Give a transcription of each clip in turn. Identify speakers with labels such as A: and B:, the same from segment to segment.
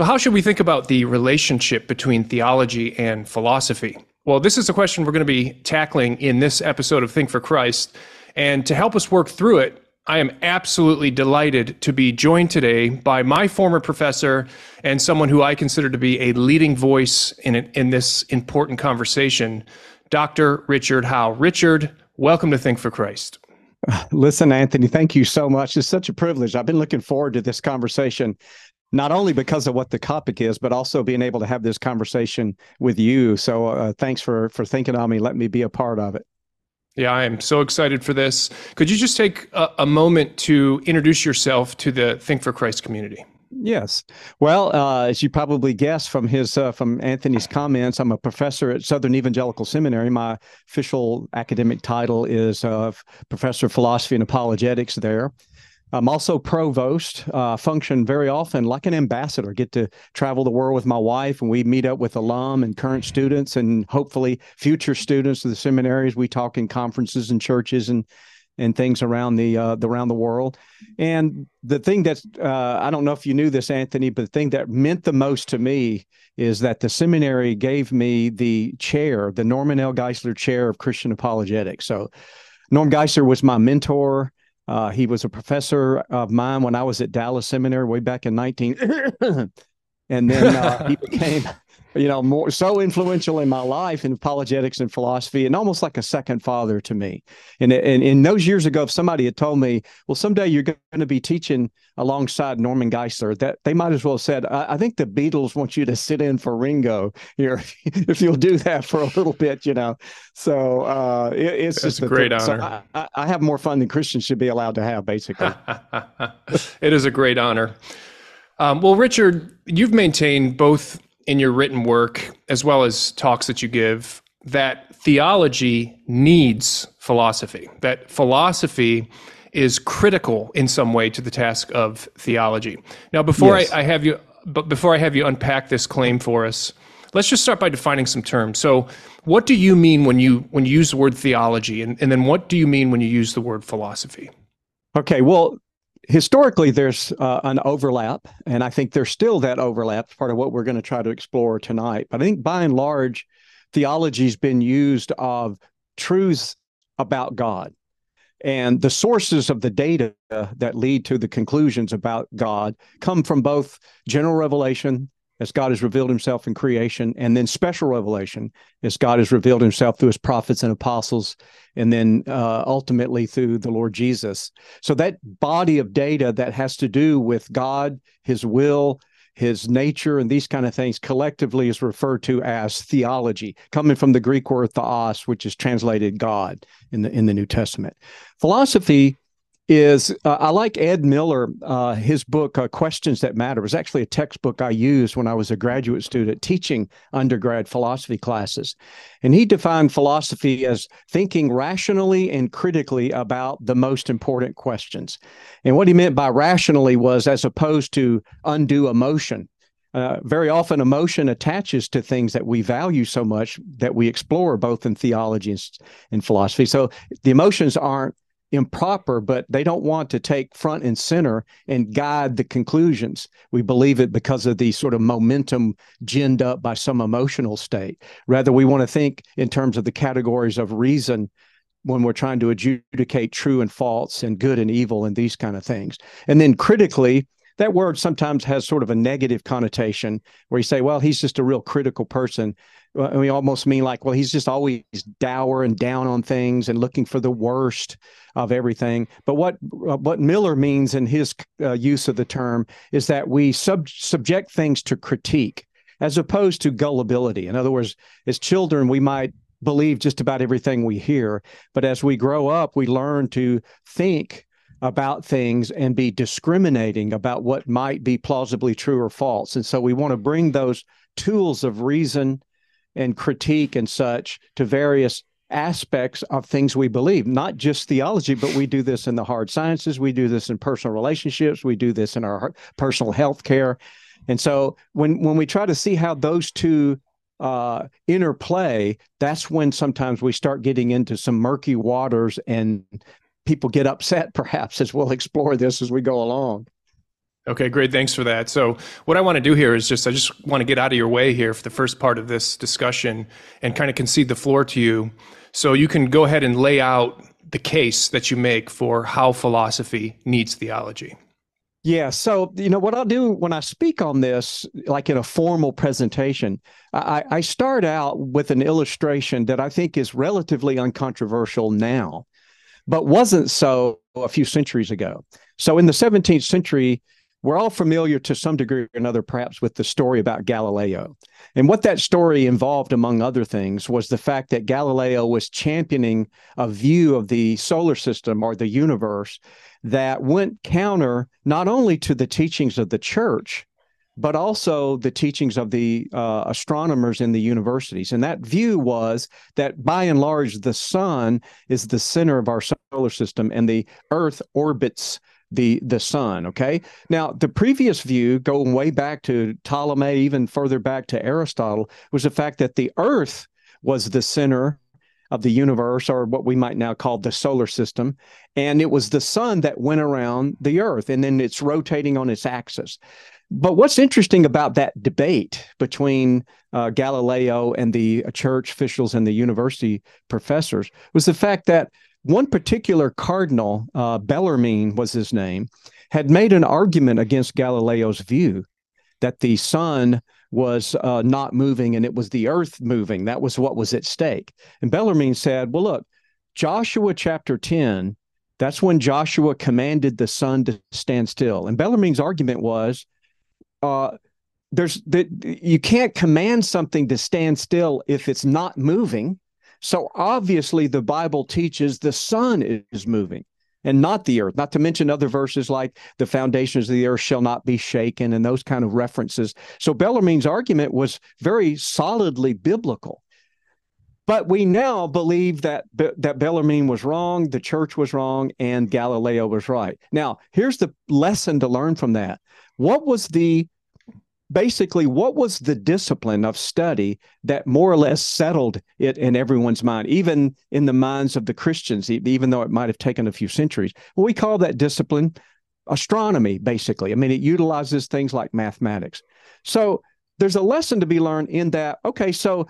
A: So, how should we think about the relationship between theology and philosophy? Well, this is a question we're going to be tackling in this episode of Think for Christ. And to help us work through it, I am absolutely delighted to be joined today by my former professor and someone who I consider to be a leading voice in, in this important conversation, Dr. Richard Howe. Richard, welcome to Think for Christ.
B: Listen, Anthony, thank you so much. It's such a privilege. I've been looking forward to this conversation, not only because of what the topic is, but also being able to have this conversation with you. So, uh, thanks for for thinking on me. Let me be a part of it.
A: Yeah, I am so excited for this. Could you just take a, a moment to introduce yourself to the Think for Christ community?
B: Yes. Well, uh, as you probably guessed from his uh, from Anthony's comments, I'm a professor at Southern Evangelical Seminary. My official academic title is uh, professor of philosophy and apologetics there. I'm also provost, uh, function very often like an ambassador, get to travel the world with my wife, and we meet up with alum and current students and hopefully future students of the seminaries. We talk in conferences and churches and and things around the uh, around the world. And the thing that's uh, I don't know if you knew this, Anthony, but the thing that meant the most to me is that the seminary gave me the chair, the Norman L. Geisler Chair of Christian Apologetics. So Norm Geisler was my mentor. Uh, he was a professor of mine when I was at Dallas Seminary way back in 19. and then uh, he became you know, more so influential in my life in apologetics and philosophy, and almost like a second father to me. And, and in those years ago, if somebody had told me, "Well, someday you're going to be teaching alongside Norman Geisler," that they might as well have said, "I, I think the Beatles want you to sit in for Ringo here if you'll do that for a little bit," you know. So uh, it, it's
A: That's
B: just
A: a great honor.
B: So I, I have more fun than Christians should be allowed to have, basically.
A: it is a great honor. Um, well, Richard, you've maintained both in your written work, as well as talks that you give, that theology needs philosophy, that philosophy is critical in some way to the task of theology. Now, before yes. I, I have you, but before I have you unpack this claim for us, let's just start by defining some terms. So, what do you mean when you when you use the word theology, and, and then what do you mean when you use the word philosophy?
B: Okay, well, historically there's uh, an overlap and i think there's still that overlap part of what we're going to try to explore tonight. But i think by and large theology's been used of truths about god and the sources of the data that lead to the conclusions about god come from both general revelation as God has revealed himself in creation, and then special revelation as God has revealed himself through his prophets and apostles, and then uh, ultimately through the Lord Jesus. So that body of data that has to do with God, his will, his nature, and these kind of things collectively is referred to as theology, coming from the Greek word theos, which is translated God in the in the New Testament. Philosophy is uh, I like Ed Miller. Uh, his book, uh, Questions That Matter, was actually a textbook I used when I was a graduate student teaching undergrad philosophy classes. And he defined philosophy as thinking rationally and critically about the most important questions. And what he meant by rationally was as opposed to undue emotion. Uh, very often, emotion attaches to things that we value so much that we explore both in theology and, and philosophy. So the emotions aren't improper, but they don't want to take front and center and guide the conclusions. We believe it because of the sort of momentum ginned up by some emotional state. Rather, we want to think in terms of the categories of reason when we're trying to adjudicate true and false and good and evil and these kind of things. And then critically, that word sometimes has sort of a negative connotation where you say, well, he's just a real critical person And we almost mean like, well, he's just always dour and down on things and looking for the worst of everything. But what what Miller means in his uh, use of the term is that we sub- subject things to critique as opposed to gullibility. In other words, as children, we might believe just about everything we hear, but as we grow up, we learn to think about things and be discriminating about what might be plausibly true or false. And so we want to bring those tools of reason and critique and such to various aspects of things we believe, not just theology, but we do this in the hard sciences, we do this in personal relationships, we do this in our personal health care. And so when when we try to see how those two uh, interplay, that's when sometimes we start getting into some murky waters and people get upset, perhaps, as we'll explore this as we go along.
A: Okay, great. Thanks for that. So, what I want to do here is just, I just want to get out of your way here for the first part of this discussion and kind of concede the floor to you. So, you can go ahead and lay out the case that you make for how philosophy needs theology.
B: Yeah. So, you know, what I'll do when I speak on this, like in a formal presentation, I, I, start out with an illustration that I think is relatively uncontroversial now, but wasn't so a few centuries ago. So, in the 17th century, we're all familiar to some degree or another, perhaps, with the story about Galileo. And what that story involved, among other things, was the fact that Galileo was championing a view of the solar system or the universe that went counter not only to the teachings of the church, but also the teachings of the uh, astronomers in the universities. And that view was that by and large, the sun is the center of our solar system and the earth orbits the the sun okay now the previous view going way back to ptolemy even further back to aristotle was the fact that the earth was the center of the universe or what we might now call the solar system. And it was the sun that went around the earth and then it's rotating on its axis. But what's interesting about that debate between uh, galileo and the church officials and the university professors was the fact that one particular cardinal, uh, Bellarmine was his name, had made an argument against Galileo's view that the sun was uh, not moving and it was the earth moving. That was what was at stake. And Bellarmine said, well, look, Joshua chapter 10, that's when Joshua commanded the sun to stand still. And Bellarmine's argument was, uh, there's that you can't command something to stand still if it's not moving so obviously, the Bible teaches the sun is moving and not the earth, not to mention other verses like the foundations of the earth shall not be shaken and those kind of references. So Bellarmine's argument was very solidly biblical. But we now believe that that Bellarmine was wrong, the church was wrong, and Galileo was right. Now, here's the lesson to learn from that. What was the basically what was the discipline of study that more or less settled it in everyone's mind even in the minds of the christians even though it might have taken a few centuries? Well, we call that discipline astronomy basically. I mean it utilizes things like mathematics. So there's a lesson to be learned in that okay so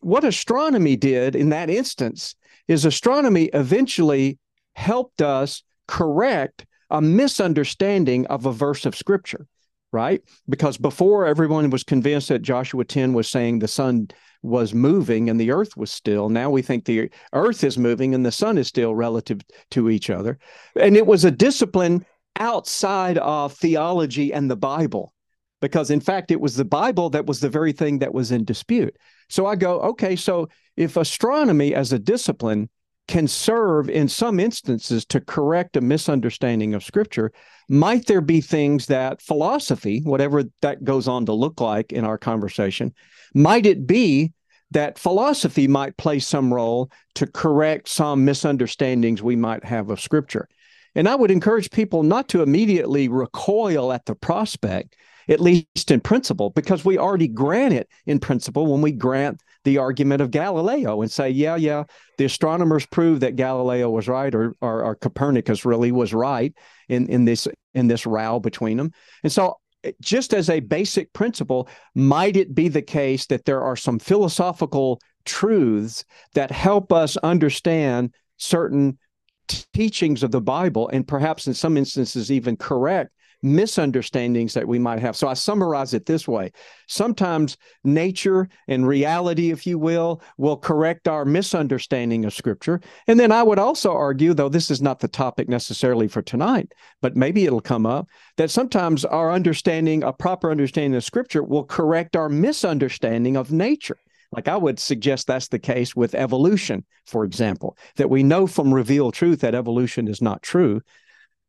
B: what astronomy did in that instance is astronomy eventually helped us correct a misunderstanding of a verse of scripture right? Because before everyone was convinced that Joshua 10 was saying the sun was moving and the earth was still. Now we think the earth is moving and the sun is still relative to each other. And it was a discipline outside of theology and the Bible. Because in fact, it was the Bible that was the very thing that was in dispute. So I go, okay, so if astronomy as a discipline can serve in some instances to correct a misunderstanding of scripture might there be things that philosophy whatever that goes on to look like in our conversation might it be that philosophy might play some role to correct some misunderstandings we might have of scripture? And i would encourage people not to immediately recoil at the prospect at least in principle, because we already grant it in principle when we grant the argument of Galileo and say, yeah, yeah, the astronomers prove that Galileo was right or, or, or Copernicus really was right in, in this in this row between them. And so eh, just as a basic principle, might it be the case that there are some philosophical truths that help us understand certain teachings of the Bible and perhaps in some instances even correct misunderstandings that we might have. So I summarize it this way sometimes nature and reality, if you will, will correct our misunderstanding of Scripture. And then I would also argue, though this is not the topic necessarily for tonight, but maybe it'll come up, that sometimes our understanding, a proper understanding of Scripture, will correct our misunderstanding of nature. Like I would suggest that's the case with evolution, for example, that we know from revealed truth that evolution is not true.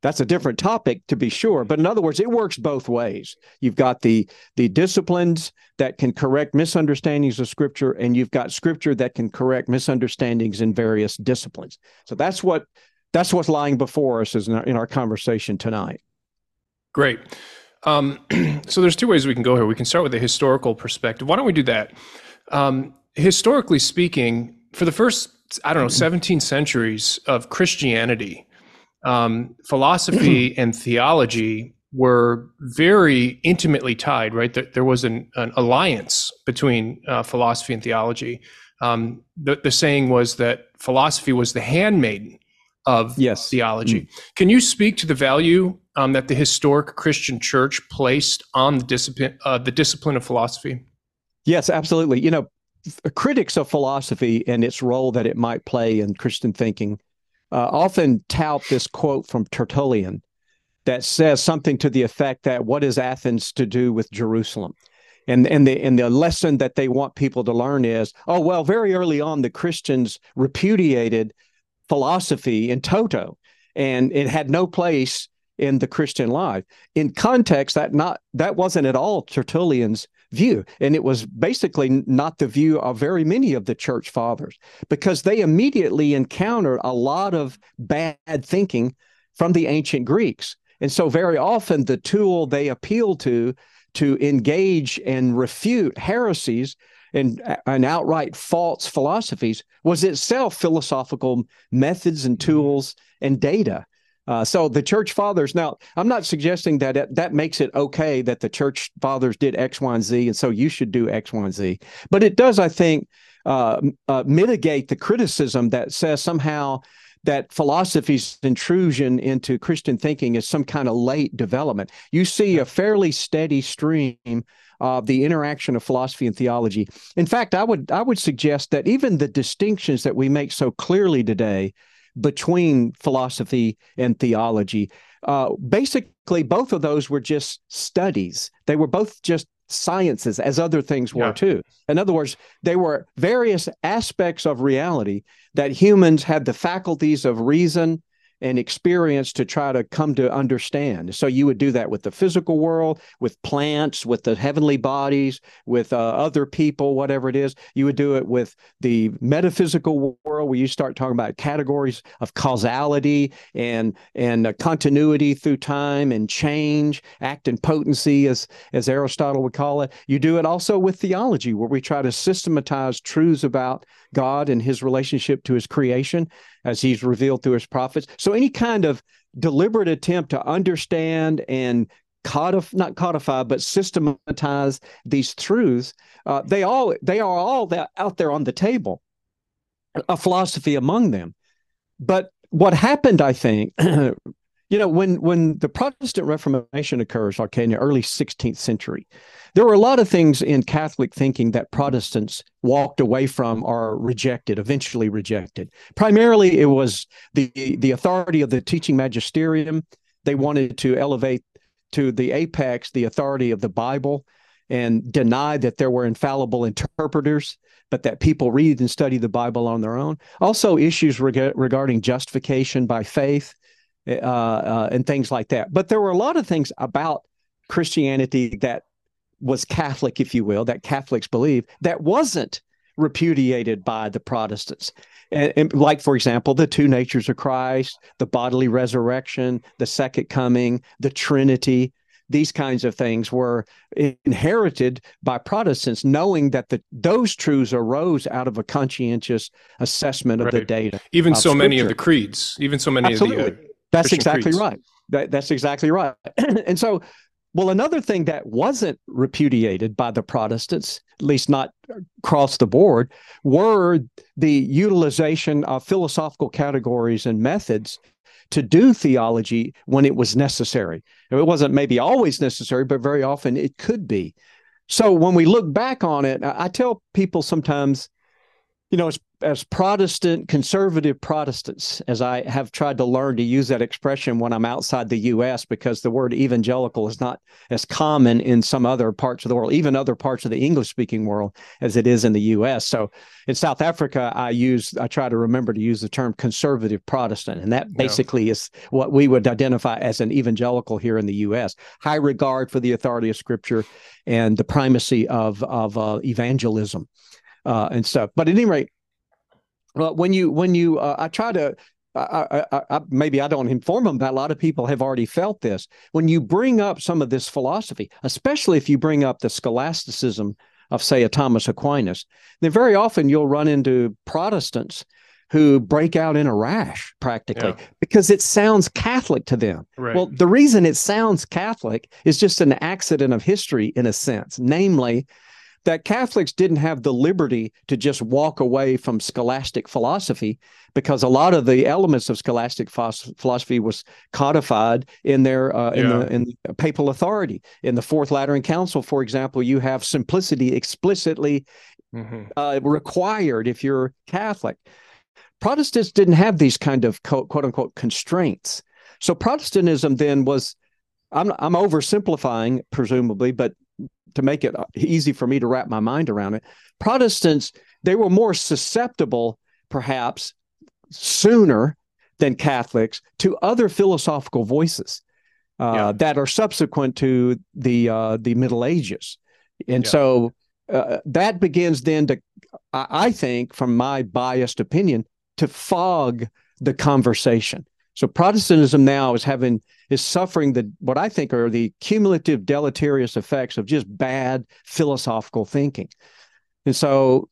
B: That's a different topic to be sure, but in other words, it works both ways. You've got the the disciplines that can correct misunderstandings of scripture and you've got scripture that can correct misunderstandings in various disciplines. So that's what that's what's lying before us in our, in our conversation tonight.
A: Great. Um, so there's two ways we can go here. We can start with a historical perspective. Why don't we do that? Um, historically speaking, for the first I don't know 17 centuries of Christianity, um, philosophy and theology were very intimately tied, right? There, there was an, an, alliance between uh, philosophy and theology. Um, the, the, saying was that philosophy was the handmaiden of
B: yes.
A: theology. Mm. Can you speak to the value um, that the historic Christian church placed on the discipline, uh, the discipline of philosophy?
B: Yes, absolutely. You know, critics of philosophy and its role that it might play in Christian thinking uh, often tout this quote from Tertullian that says something to the effect that what is Athens to do with Jerusalem? And and the and the lesson that they want people to learn is, oh well, very early on the Christians repudiated philosophy in toto, and it had no place in the Christian life. In context, that not that wasn't at all Tertullian's view. And it was basically not the view of very many of the church fathers because they immediately encountered a lot of bad thinking from the ancient Greeks. And so, very often, the tool they appealed to to engage and refute heresies and, and outright false philosophies was itself philosophical methods and mm-hmm. tools and data. Uh, so the church fathers. Now, I'm not suggesting that it, that makes it okay that the church fathers did X, Y, and Z, and so you should do X, Y, and Z. But it does, I think, uh, uh, mitigate the criticism that says somehow that philosophy's intrusion into Christian thinking is some kind of late development. You see a fairly steady stream of the interaction of philosophy and theology. In fact, I would I would suggest that even the distinctions that we make so clearly today between philosophy and theology. Uh, basically, both of those were just studies. They were both just sciences, as other things were yeah. too. In other words, they were various aspects of reality that humans had the faculties of reason and experience to try to come to understand. So you would do that with the physical world, with plants, with the heavenly bodies, with uh, other people, whatever it is. You would do it with the metaphysical world, where you start talking about categories of causality and and uh, continuity through time and change, act and potency, as as Aristotle would call it. You do it also with theology, where we try to systematize truths about God and His relationship to His creation as he's revealed through his prophets. So any kind of deliberate attempt to understand and codify, not codify, but systematize these truths, uh, they all they are all that out there on the table. A philosophy among them, but what happened, I think, you know, when when the Protestant Reformation occurs, okay, in the early 16th century, there were a lot of things in Catholic thinking that Protestants walked away from or rejected, eventually rejected. Primarily, it was the the authority of the teaching magisterium. They wanted to elevate to the apex the authority of the Bible and deny that there were infallible interpreters, but that people read and study the Bible on their own. Also, issues reg- regarding justification by faith uh, uh, and things like that. But there were a lot of things about Christianity that was Catholic, if you will, that Catholics believe, that wasn't repudiated by the Protestants. And, and, like, for example, the two natures of Christ, the bodily resurrection, the second coming, the Trinity. These kinds of things were inherited by Protestants, knowing that the, those truths arose out of a conscientious assessment of right. the data.
A: Even so Scripture. many of the creeds, even so many Absolutely. of the. Uh,
B: that's exactly creeds. right. That, that's exactly right. and so well, another thing that wasn't repudiated by the Protestants, at least not across the board, were the utilization of philosophical categories and methods to do theology when it was necessary. It wasn't maybe always necessary, but very often it could be. So when we look back on it, I tell people sometimes, you know, as as Protestant, conservative Protestants, as I have tried to learn to use that expression when I'm outside the U.S., because the word evangelical is not as common in some other parts of the world, even other parts of the English speaking world, as it is in the U.S. So in South Africa, I use, I try to remember to use the term conservative Protestant, and that basically yeah. is what we would identify as an evangelical here in the U.S. High regard for the authority of Scripture and the primacy of of uh, evangelism. Uh, and stuff. But at any rate, well, when you when you uh, I try to I, I, I, maybe I don't inform them, but a lot of people have already felt this. When you bring up some of this philosophy, especially if you bring up the scholasticism of, say, a Thomas Aquinas, then very often you'll run into Protestants who break out in a rash practically yeah. because it sounds Catholic to them.
A: Right.
B: Well, the reason it sounds Catholic is just an accident of history in a sense, namely that Catholics didn't have the liberty to just walk away from scholastic philosophy because a lot of the elements of scholastic philosophy was codified in their uh, in the in the papal authority. In the Fourth Lateran Council, for example, you have simplicity explicitly mm-hmm. uh, required if you're Catholic. Protestants didn't have these kind of quote, quote unquote constraints. So Protestantism then was I'm I'm oversimplifying presumably, but to make it easy for me to wrap my mind around it, Protestants they were more susceptible, perhaps, sooner than Catholics to other philosophical voices uh, yeah. that are subsequent to the uh, the Middle Ages, and yeah. so uh, that begins then to, I think, from my biased opinion, to fog the conversation. So Protestantism now is having is suffering the what I think are the cumulative deleterious effects of just bad philosophical thinking. And so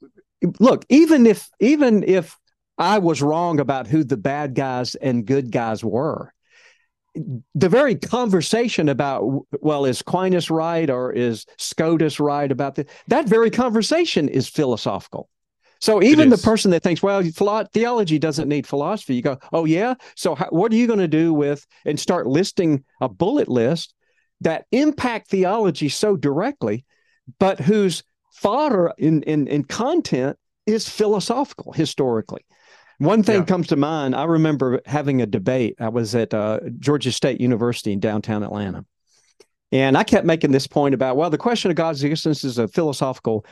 B: look, even if even if I was wrong about who the bad guys and good guys were, the very conversation about well is Aquinas right or is Scotus right about this that very conversation is philosophical so even the person that thinks, well, theology doesn't need philosophy, you go, oh yeah. So how, what are you going to do with and start listing a bullet list that impact theology so directly, but whose fodder in in, in content is philosophical historically. One thing yeah. comes to mind. I remember having a debate. I was at uh, Georgia State University in downtown Atlanta. And I kept making this point about, well, the question of God's existence is a philosophical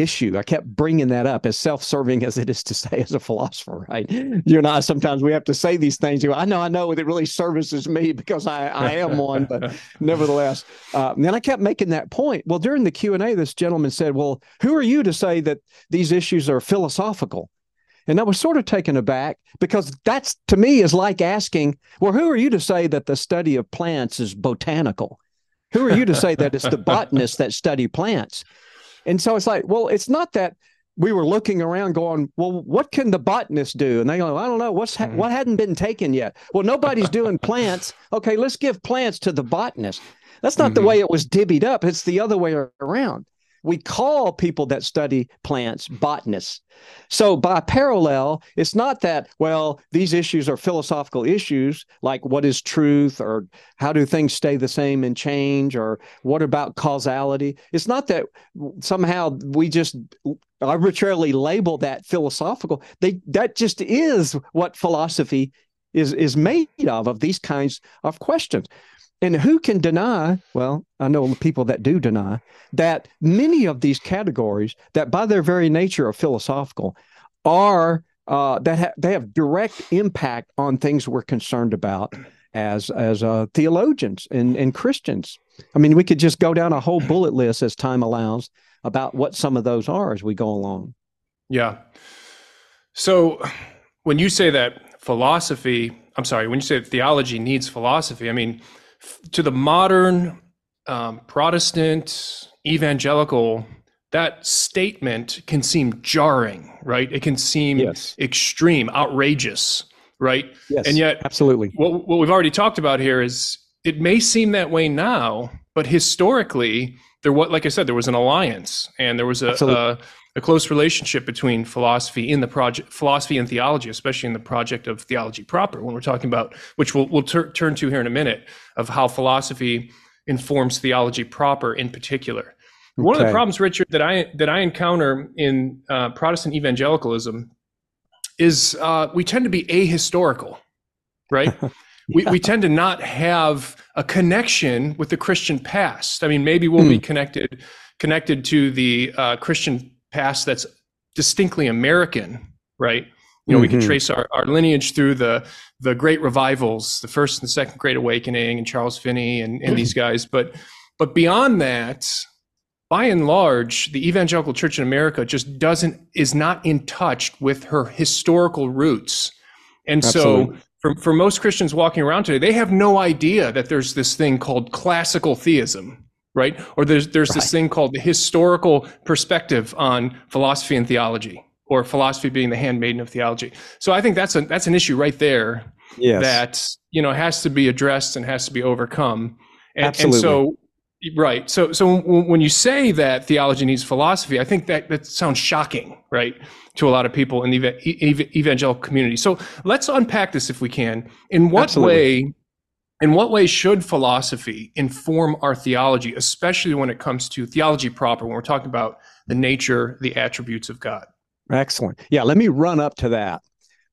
B: issue. I kept bringing that up as self-serving as it is to say as a philosopher, right? You and I sometimes we have to say these things. I know, I know, it really services me because I, I am one, but nevertheless. Uh, and then I kept making that point. Well, during the Q and A, this gentleman said, "Well, who are you to say that these issues are philosophical?" And I was sort of taken aback because that's to me is like asking, "Well, who are you to say that the study of plants is botanical?" Who are you to say that it's the botanists that study plants? And so it's like, well, it's not that we were looking around going, well, what can the botanist do? And they go, I don't know. What's ha- mm-hmm. what hadn't been taken yet? Well, nobody's doing plants. Okay, let's give plants to the botanist. That's not mm-hmm. the way it was divvied up. It's the other way around we call people that study plants botanists. So, by parallel, it's not that, well, these issues are philosophical issues like what is truth or how do things stay the same and change or what about causality. It's not that somehow we just arbitrarily label that philosophical. They, that just is what philosophy is, is made of, of these kinds of questions. And who can deny? Well, I know people that do deny that many of these categories, that by their very nature are philosophical, are uh, that ha- they have direct impact on things we're concerned about as as uh, theologians and, and Christians. I mean, we could just go down a whole bullet list as time allows about what some of those are as we go along.
A: Yeah. So when you say that philosophy, I'm sorry, when you say theology needs philosophy, I mean, to the modern um, Protestant evangelical, that statement can seem jarring, right? It can seem yes. extreme, outrageous, right?
B: Yes,
A: and yet,
B: absolutely.
A: What, what we've already talked about here is it may seem that way now, but historically, there what like I said, there was an alliance, and there was a, a, a close relationship between philosophy in the project, philosophy and theology, especially in the project of theology proper. When we're talking about, which we'll we'll ter- turn to here in a minute, of how philosophy informs theology proper in particular. Okay. One of the problems, Richard, that I that I encounter in uh, Protestant evangelicalism is uh, we tend to be ahistorical, right? we, we tend to not have a connection with the Christian past. I mean, maybe we'll be hmm. connected connected to the uh, Christian past that's distinctly American, right? You know, mm-hmm. we can mm-hmm. trace our, our lineage through the the great revivals, the first and second Great Awakening, and Charles Finney and, and these guys. But but beyond that, by and large, the evangelical church in America just doesn't is not in touch with her historical roots. And Absolutely. so for, for most Christians walking around today, they have no idea that there's this thing called classical theism, right? Or there's there's right. this thing called the historical perspective on philosophy and theology. or philosophy being the handmaiden of theology. So I think that's a that's an issue right there yes. that you know has to be addressed and has to be overcome. And,
B: Absolutely.
A: and so right. So so when you say that theology needs philosophy, I think that that sounds shocking, right, to a lot of people in the evangelical community. So let's unpack this if we can. In what Absolutely. way in what way should philosophy inform our theology, especially when it comes to theology proper, when we're talking about the nature, the attributes of God?
B: Excellent. Yeah, let me run up to that.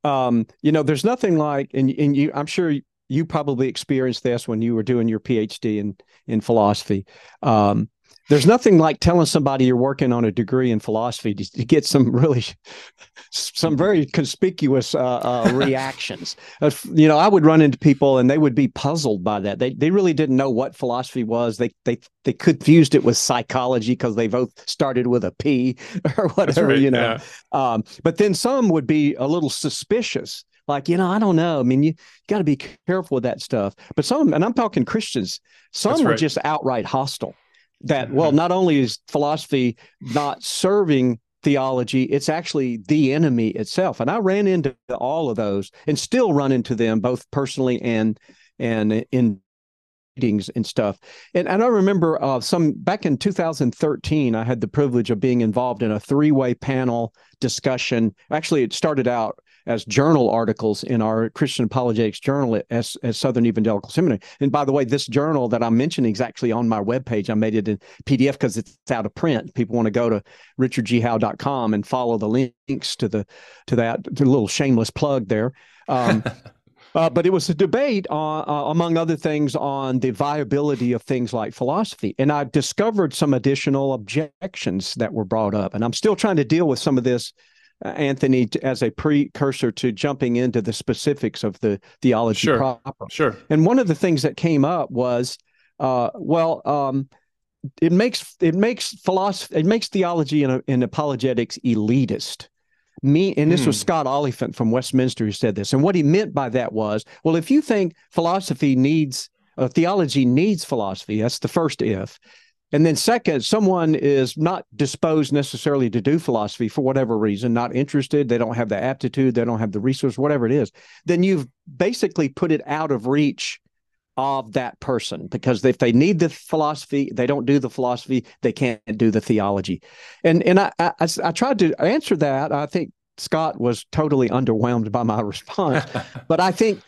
B: Um, you know, there's nothing like, and, and you, I'm sure you probably experienced this when you were doing your PhD in in philosophy. Um, there's nothing like telling somebody you're working on a degree in philosophy to, to get some really some very conspicuous uh, uh, reactions. Uh, you know i would run into people and they would be puzzled by that. They, they really didn't know what philosophy was. They they they confused it with psychology because they both started with a p or whatever right, you know. yeah. um, but then some would be a little suspicious. Like you know i don't know. I mean you, got to be careful with that stuff. But some and i'm talking christians some That's were just outright hostile that well not only is philosophy not serving theology it's actually the enemy itself. And i ran into all of those and still run into them both personally and and in meetings and stuff. And, and i remember uh, some back in 2013 i had the privilege of being involved in a three-way panel discussion. Actually it started out as journal articles in our Christian Apologetics Journal at, at, at, Southern Evangelical Seminary. And by the way, this journal that I'm mentioning is actually on my webpage. I made it in PDF because it's out of print. People want to go to richardghowe.com and follow the links to the to that to little shameless plug there. Um, Uh, but it was a debate, uh, uh, among other things, on the viability of things like philosophy. And I discovered some additional objections that were brought up. And I'm still trying to deal with some of this Anthony, as a precursor to jumping into the specifics of the theology
A: sure.
B: proper.
A: Sure.
B: And one of the things that came up was, uh, well, um, it makes it makes philosophy it makes theology and, and apologetics elitist. Me and this hmm. was Scott Oliphint from Westminster who said this. And what he meant by that was, well, if you think philosophy needs uh, theology needs philosophy, that's the first if. And then, second, someone is not disposed necessarily to do philosophy for whatever reason, not interested, they don't have the aptitude, they don't have the resource, whatever it is, then you've basically put it out of reach of that person because if they need the philosophy, they don't do the philosophy, they can't do the theology. And and I I, I tried to answer that. I think Scott was totally underwhelmed by my response, but I think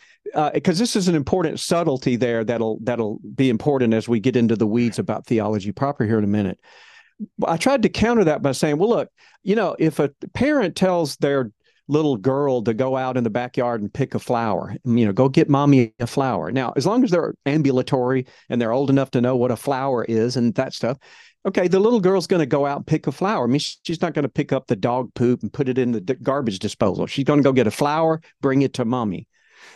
B: because uh, this is an important subtlety there that'll that'll be important as we get into the weeds about theology proper here in a minute. I tried to counter that by saying, well, look, you know, if a parent tells their little girl to go out in the backyard and pick a flower, you know, go get mommy a flower. Now, as long as they're ambulatory and they're old enough to know what a flower is and that stuff, okay, the little girl's going to go out and pick a flower. I mean, she's not going to pick up the dog poop and put it in the garbage disposal. She's going to go get a flower, bring it to mommy.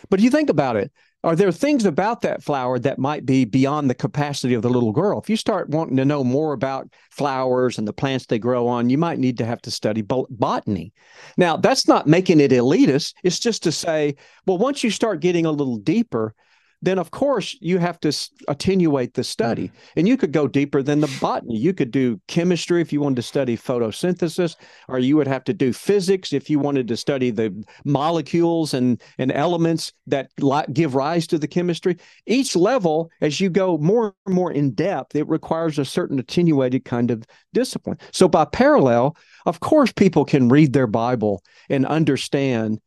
B: But you think about it, are there things about that flower that might be beyond the capacity of the little girl? If you start wanting to know more about flowers and the plants they grow on, you might need to have to study botany. Now, that's not making it elitist. It's just to say, well, once you start getting a little deeper, then of course you have to attenuate the study. And you could go deeper than the botany. You could do chemistry if you wanted to study photosynthesis, or you would have to do physics if you wanted to study the molecules and, and elements that give rise to the chemistry. Each level, as you go more and more in depth, it requires a certain attenuated kind of discipline. So, by parallel, of course, people can read their Bible and understand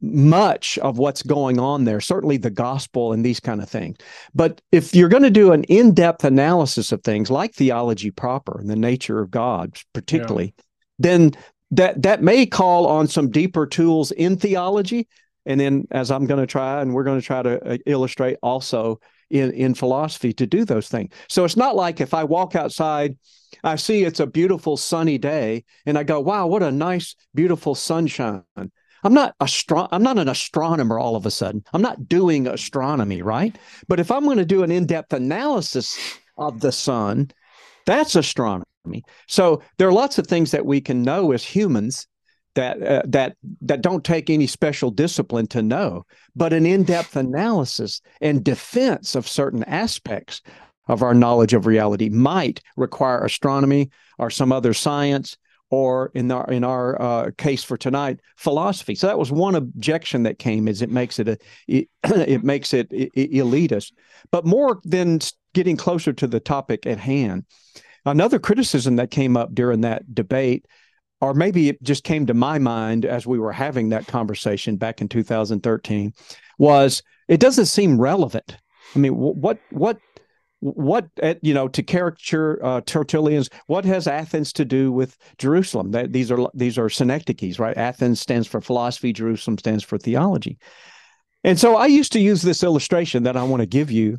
B: much of what's going on there, certainly the gospel and these kind of things. But if you're going to do an in depth analysis of things like theology proper and the nature of God, particularly, yeah. then that, that may call on some deeper tools in theology. And then, as I'm going to try, and we're going to try to uh, illustrate also in, in philosophy to do those things. So it's not like if I walk outside, I see it's a beautiful sunny day, and I go, wow, what a nice, beautiful sunshine. I'm not astro- I'm not an astronomer all of a sudden. I'm not doing astronomy, right? But if I'm going to do an in-depth analysis of the sun, that's astronomy. So there are lots of things that we can know as humans that uh, that that don't take any special discipline to know, but an in-depth analysis and defense of certain aspects of our knowledge of reality might require astronomy or some other science or in our in our uh, case for tonight, philosophy. So that was one objection that came, is it makes it a it, it makes it, it elitist. But more than getting closer to the topic at hand, another criticism that came up during that debate, or maybe it just came to my mind as we were having that conversation back in 2013, was it doesn't seem relevant. I mean, what what what uh, you know to caricature uh, Tertullian's what has Athens to do with Jerusalem? That these are these are synecdoches, right? Athens stands for philosophy, Jerusalem stands for theology. And so I used to use this illustration that I want to give you,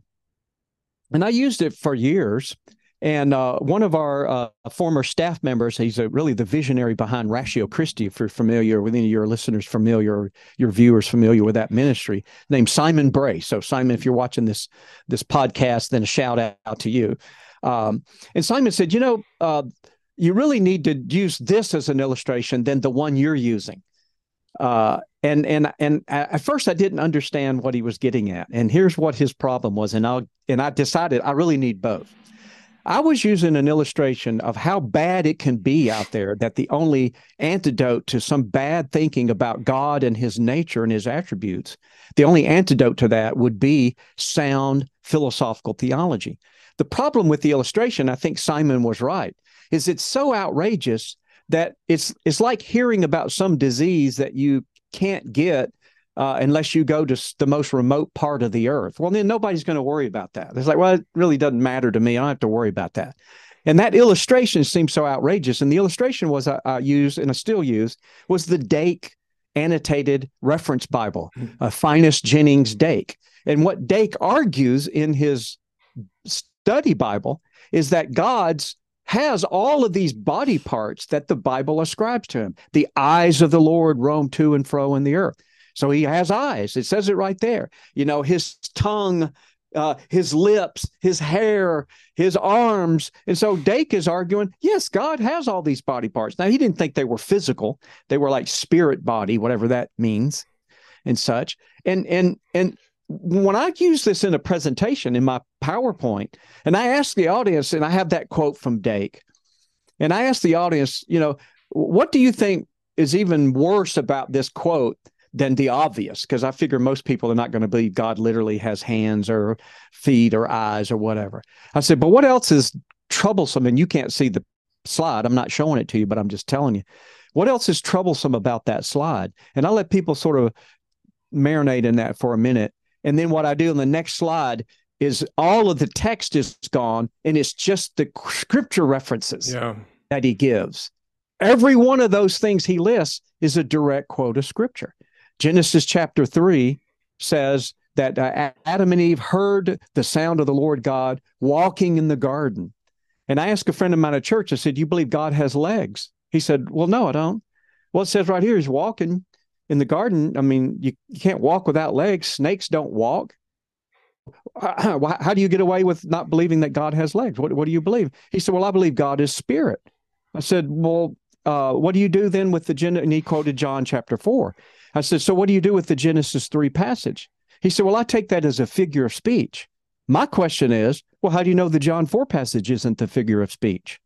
B: and I used it for years. And uh, one of our uh, former staff members, he's a, really the visionary behind Ratio Christi, if you're familiar with any of your listeners familiar, your viewers familiar with that ministry, named Simon Bray. So, Simon, if you're watching this this podcast, then a shout out to you. Um, and Simon said, you know, uh, you really need to use this as an illustration than the one you're using. Uh, and and and at first I didn't understand what he was getting at. And here's what his problem was. And I and I decided I really need both. I was using an illustration of how bad it can be out there that the only antidote to some bad thinking about God and his nature and his attributes, the only antidote to that would be sound philosophical theology. The problem with the illustration, I think Simon was right, is it's so outrageous that it's it's like hearing about some disease that you can't get uh, unless you go to the most remote part of the earth. Well, then nobody's going to worry about that. It's like, well, it really doesn't matter to me. I don't have to worry about that. And that illustration seems so outrageous. And the illustration was I, uh, I used and I still use was the Dake annotated reference Bible, uh, Finis Jennings Dake. And what Dake argues in his study Bible is that God's has all of these body parts that the Bible ascribes to him. The eyes of the Lord roam to and fro in the earth. So he has eyes. It says it right there. You know, his tongue, uh, his lips, his hair, his arms. And so Dake is arguing, yes, God has all these body parts. Now, he didn't think they were physical, they were like spirit body, whatever that means, and such. And, and, and, when I use this in a presentation in my PowerPoint, and I ask the audience, and I have that quote from Dake, and I ask the audience, you know, what do you think is even worse about this quote than the obvious because I figure most people are not going to believe God literally has hands or feet or eyes or whatever. I said, but what else is troublesome? And you can't see the slide. I'm not showing it to you, but I'm just telling you. What else is troublesome about that slide? And I let people sort of marinate in that for a minute. And then what I do in the next slide is all of the text is gone and it's just the scripture references yeah. that he gives. Every one of those things he lists is a direct quote of scripture. Genesis chapter 3 says that uh, Adam and Eve heard the sound of the Lord God walking in the garden. And I asked a friend of mine at church, I said, You believe God has legs? He said, Well, no, I don't. Well, it says right here, he's walking in the garden. I mean, you, you can't walk without legs. Snakes don't walk. How do you get away with not believing that God has legs? What, what do you believe? He said, Well, I believe God is spirit. I said, Well, uh, what do you do then with the Gen? And he quoted John chapter 4. I said, So what do you do with the Genesis 3 passage? He said, Well, I take that as a figure of speech. My question is, Well, how do you know the John 4 passage isn't the figure of speech?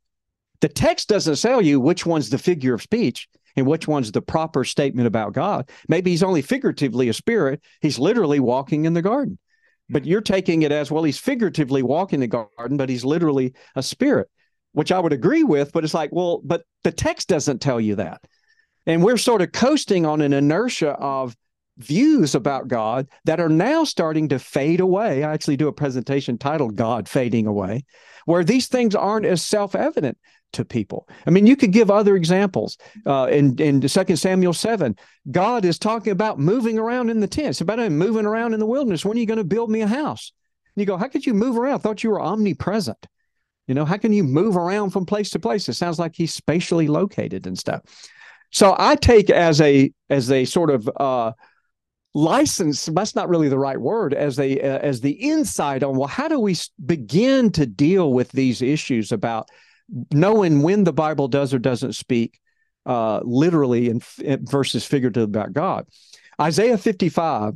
B: The text doesn't tell you which one's the figure of speech and which one's the proper statement about God. Maybe he's only figuratively a spirit, he's literally walking in the garden. But hmm. you're taking it as well, he's figuratively walking the garden, but he's literally a spirit, which I would agree with. But it's like, well, but the text doesn't tell you that. And we're sort of coasting on an inertia of views about God that are now starting to fade away. I actually do a presentation titled God Fading Away, where these things aren't as self evident to people. I mean, you could give other examples. Uh, in, in 2 Samuel 7, God is talking about moving around in the tent. It's about him moving around in the wilderness. When are you going to build me a house? And you go, How could you move around? I thought you were omnipresent. You know, how can you move around from place to place? It sounds like he's spatially located and stuff. So I take as a as a sort of uh, license. That's not really the right word. As a uh, as the insight on well, how do we begin to deal with these issues about knowing when the Bible does or doesn't speak uh, literally and versus figurative about God. Isaiah 55,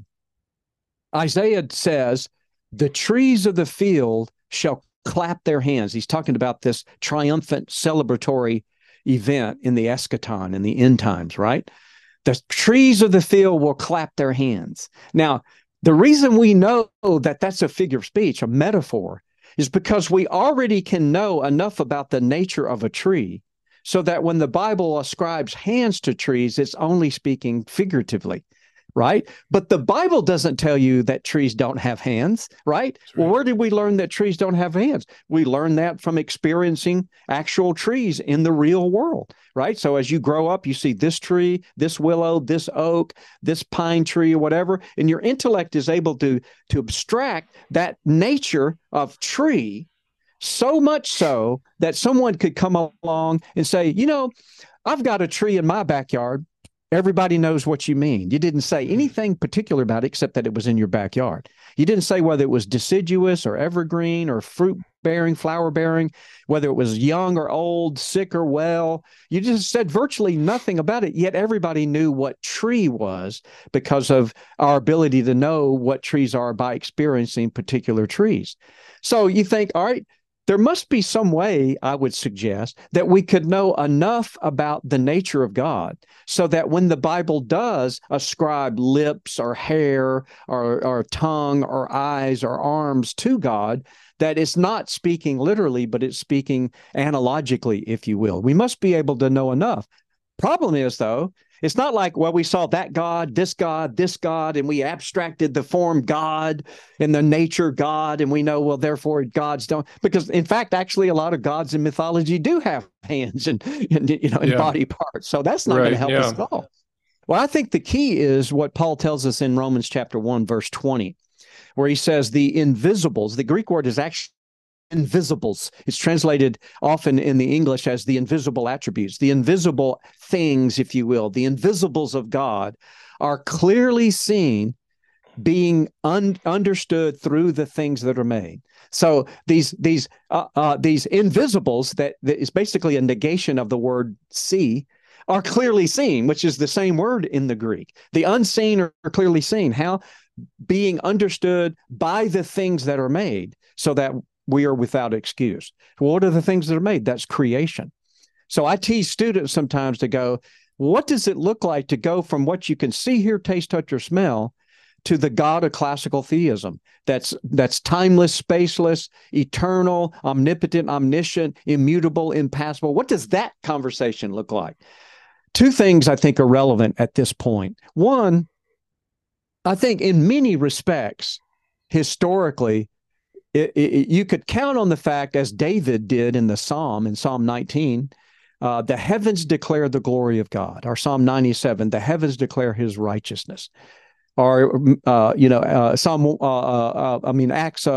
B: Isaiah says, The trees of the field shall clap their hands. He's talking about this triumphant celebratory event in the eschaton in the end times, right? The trees of the field will clap their hands. Now, the reason we know that that's a figure of speech, a metaphor, is because we already can know enough about the nature of a tree so that when the Bible ascribes hands to trees, it's only speaking figuratively right? But the Bible doesn't tell you that trees don't have hands, right? right? Well, where did we learn that trees don't have hands? We learned that from experiencing actual trees in the real world, right? So as you grow up, you see this tree, this willow, this oak, this pine tree, or whatever, and your intellect is able to to abstract that nature of tree so much so that someone could come along and say, you know, I've got a tree in my backyard Everybody knows what you mean. You didn't say mm-hmm. anything particular about it except that it was in your backyard. You didn't say whether it was deciduous or evergreen or fruit bearing, flower bearing, whether it was young or old, sick or well. You just said virtually nothing about it. Yet everybody knew what tree was because of our ability to know what trees are by experiencing particular trees. So you think, all right, there must be some way, I would suggest, that we could know enough about the nature of God so that when the Bible does ascribe lips or hair or, or tongue or eyes or arms to God, that it's not speaking literally, but it's speaking analogically, if you will. We must be able to know enough. Problem is, though, it's not like, well, we saw that God, this God, this God, and we abstracted the form God and the nature God, and we know, well, therefore gods don't. Because in fact, actually, a lot of gods in mythology do have hands and, and you know, and yeah. body parts. So that's not right, going to help yeah. us at all. Well, I think the key is what Paul tells us in Romans chapter 1, verse 20, where he says the invisibles, the Greek word is actually invisibles. It's translated often in the English as the invisible attributes, the invisible things, if you will, the invisibles of God are clearly seen being un- understood through the things that are made. So these these uh, uh, these invisibles that, that is basically a negation of the word see are clearly seen, which is the same word in the Greek. The unseen are clearly seen. How being understood by the things that are made, so that we are without excuse. What are the things that are made? That's creation. So I tease students sometimes to go, what does it look like to go from what you can see, hear, taste, touch, or smell to the God of classical theism that's that's timeless, spaceless, eternal, omnipotent, omniscient, immutable, impassible. What does that conversation look like? Two things I think are relevant at this point. One, I think in many respects, historically, it, it, you could count on the fact, as David did in the Psalm, in Psalm 19, uh, the heavens declare the glory of God. Or Psalm 97, the heavens declare his righteousness or uh, you know uh, Psalm uh, uh, uh I mean Acts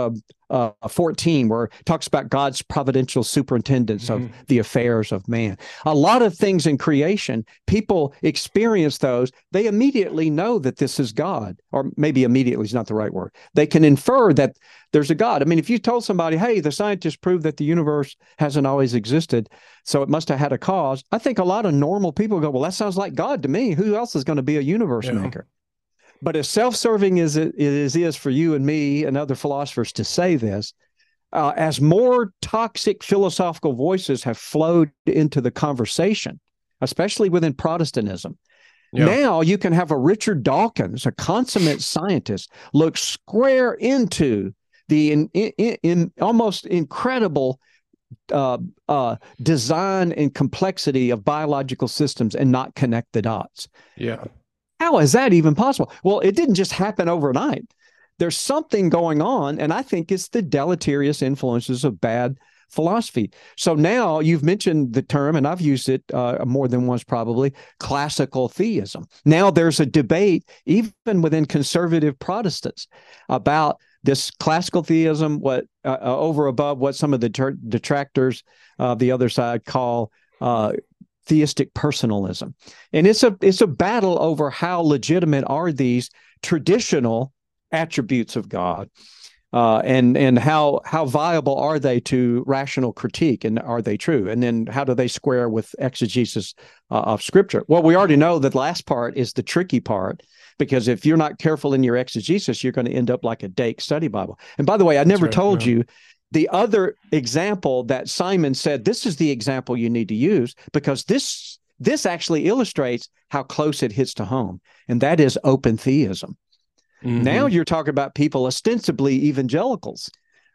B: uh, 14 where it talks about God's providential superintendence mm-hmm. of the affairs of man. A lot of things in creation, people experience those. They immediately know that this is God, or maybe immediately is not the right word. They can infer that there's a God. I mean, if you told somebody, "Hey, the scientists proved that the universe hasn't always existed, so it must have had a cause," I think a lot of normal people go, "Well, that sounds like God to me. Who else is going to be a universe yeah. maker?" But as self-serving as it is, is for you and me and other philosophers to say this, uh, as more toxic philosophical voices have flowed into the conversation, especially within Protestantism, yeah. now you can have a Richard Dawkins, a consummate scientist, look square into the in, in, in almost incredible uh, uh, design and complexity of biological systems and not connect the dots.
A: Yeah.
B: How is that even possible? Well, it didn't just happen overnight. There's something going on, and I think it's the deleterious influences of bad philosophy. So now you've mentioned the term, and I've used it uh, more than once probably classical theism. Now there's a debate, even within conservative Protestants, about this classical theism, what uh, uh over above what some of the detractors of the other side call uh, theistic personalism. And it's a it's a battle over how legitimate are these traditional attributes of God. Uh, and and how how viable are they to rational critique and are they true and then how do they square with exegesis uh, of scripture well we already know that last part is the tricky part because if you're not careful in your exegesis you're going to end up like a Dake study bible and by the way i never right, told you the other example that Simon said, this is the example you need to use because this this actually illustrates how close it hits to home, and that is open theism. Mm-hmm. Now you're talking about people ostensibly evangelicals,